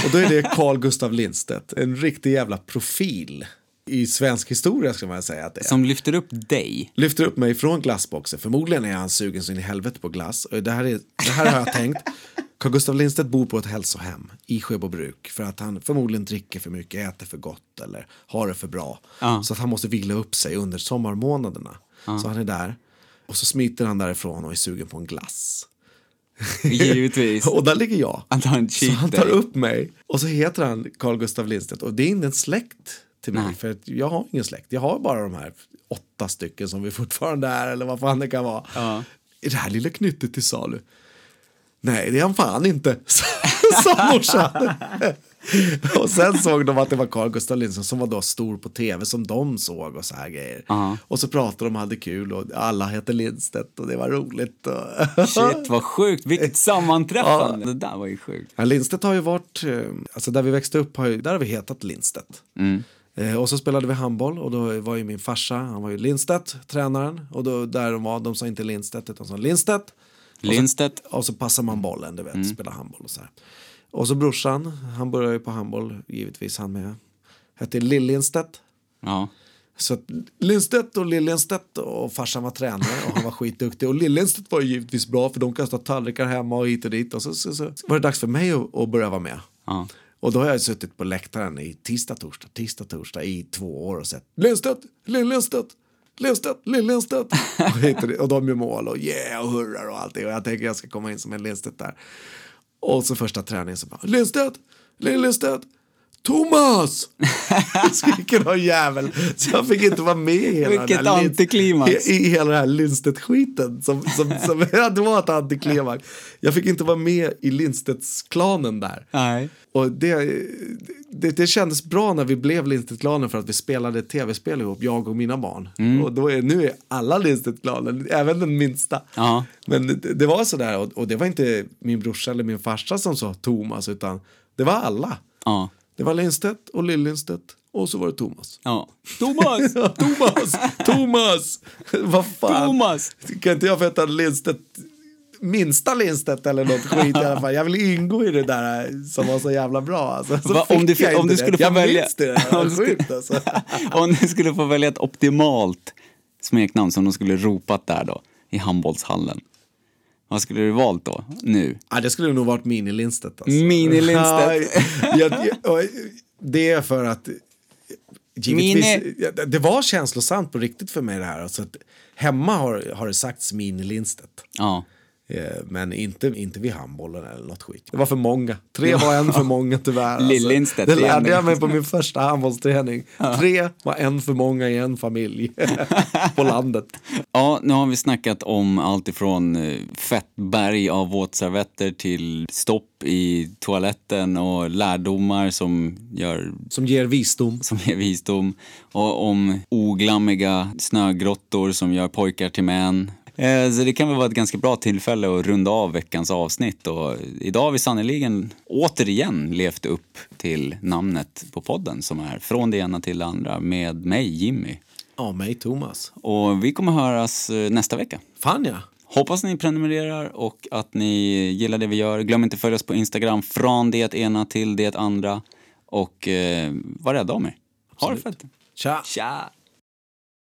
Och då är det Carl Gustav Lindstedt, en riktig jävla profil i svensk historia ska man säga att det är. Som lyfter upp dig. Lyfter upp mig från glassboxen. Förmodligen är han sugen så in i helvete på glass. Det, här är, det här har jag tänkt. Carl Gustav Lindstedt bor på ett hälsohem i Sjöbobruk för att han förmodligen dricker för mycket, äter för gott eller har det för bra. Ja. Så att han måste vila upp sig under sommarmånaderna. Så han är där. Och så smiter han därifrån och är sugen på en glass. Givetvis. Och där ligger jag. Han tar en Så han tar upp mig och så heter han Carl Gustav Lindstedt och det är inte en släkt till mig Nej. för att jag har ingen släkt. Jag har bara de här åtta stycken som vi fortfarande är eller vad fan det kan vara. Ja. Är det här lilla knyttet till salu? Nej, det är han fan inte, sa morsan. och sen såg de att det var Carl Gustav Lindstedt som var då stor på tv som de såg och så här grejer. Ja. Och så pratade de och hade kul och alla hette Lindstedt och det var roligt. Och Shit, vad sjukt. Vilket sammanträffande. Det där var ju sjukt. Ja, Lindstedt har ju varit, eh, alltså där vi växte upp, har ju, där har vi hetat Lindstedt. Mm. Eh, och så spelade vi handboll och då var ju min farsa, han var ju Lindstedt, tränaren. Och då, där de var, de sa inte Lindstedt utan sa Lindstedt. Lindstedt. Och så passar man bollen, du vet, Mm. spela handboll och så här. Och så brorsan, han började ju på handboll, givetvis han med. Hette Lill Lindstedt. Ja. Så att Lindstedt och Lill Lindstedt och farsan var tränare och han var skitduktig. Och Lill Lindstedt var ju givetvis bra för de kastade tallrikar hemma och hit och dit. Och så, så, så var det dags för mig att, att börja vara med. Ja. Och då har jag suttit på läktaren i tisdag, torsdag, tisdag, torsdag i två år och sett Lindstedt, Lindstedt, Lindstedt, Lindstedt. och, och, de gör mål och yeah och hurrar och allting. Och jag tänker jag ska komma in som en Lindstedt där. Och så första träningen så bara Lindstedt, Lindstedt, Thomas! Skriker någon jävel. Så jag fick inte vara med i hela Vilket den här antiklimax. I, I hela den här Lindstedt-skiten. Som, som, som, det var ett antiklimax. Jag fick inte vara med i Lindstedts-klanen där. Nej. Och det, det, det kändes bra när vi blev Lindstedt-klanen för att vi spelade tv-spel ihop, jag och mina barn. Mm. Och då är, nu är alla Lindstedt-klanen, även den minsta. Ja. Men det, det var sådär, och, och det var inte min brorsa eller min farsa som sa Thomas, utan det var alla. Ja. Det var Lindstedt och Lill-Lindstedt och så var det Thomas. Ja. Thomas! Thomas! Thomas! Vad fan? Thomas! Kan inte jag få heta Lindstedt, minsta Lindstedt eller något skit i alla fall. Jag vill ingå i det där som var så jävla bra. Alltså, så Va, om du, fick, om du skulle det. få jag välja... minns det, det om, sjukt alltså. om du skulle få välja ett optimalt smeknamn som de skulle ropat där då, i handbollshallen. Vad skulle du valt då, nu? Ja, det skulle nog varit Mini-Lindstedt. Alltså. Mini-Lindstedt. Ja, jag, jag, och det är för att givetvis, Mini. ja, det var känslosamt på riktigt för mig det här. Alltså hemma har, har det sagts Mini-Lindstedt. Ja. Eh, Men inte, inte vid handbollen eller något skit. Det var för många. Tre var en för många tyvärr. Alltså. Det lärde jag mig på min första handbollsträning. Tre var en för många i en familj. på landet. Ja, nu har vi snackat om allt ifrån eh, fettberg av våtservetter till stopp i toaletten och lärdomar som gör Som ger visdom. som ger visdom och om oglammiga snögrottor som gör pojkar till män. Eh, Så det kan väl vara ett ganska bra tillfälle att runda av veckans avsnitt och idag har vi sannoliken återigen levt upp till namnet på podden som är Från det ena till det andra med mig Jimmy. Ja, mig Thomas. Och vi kommer höras eh, nästa vecka. Fan ja. Hoppas ni prenumererar och att ni gillar det vi gör. Glöm inte att följa oss på Instagram från det ena till det andra. Och eh, var rädda om er. Ha det fett. Tja! Tja!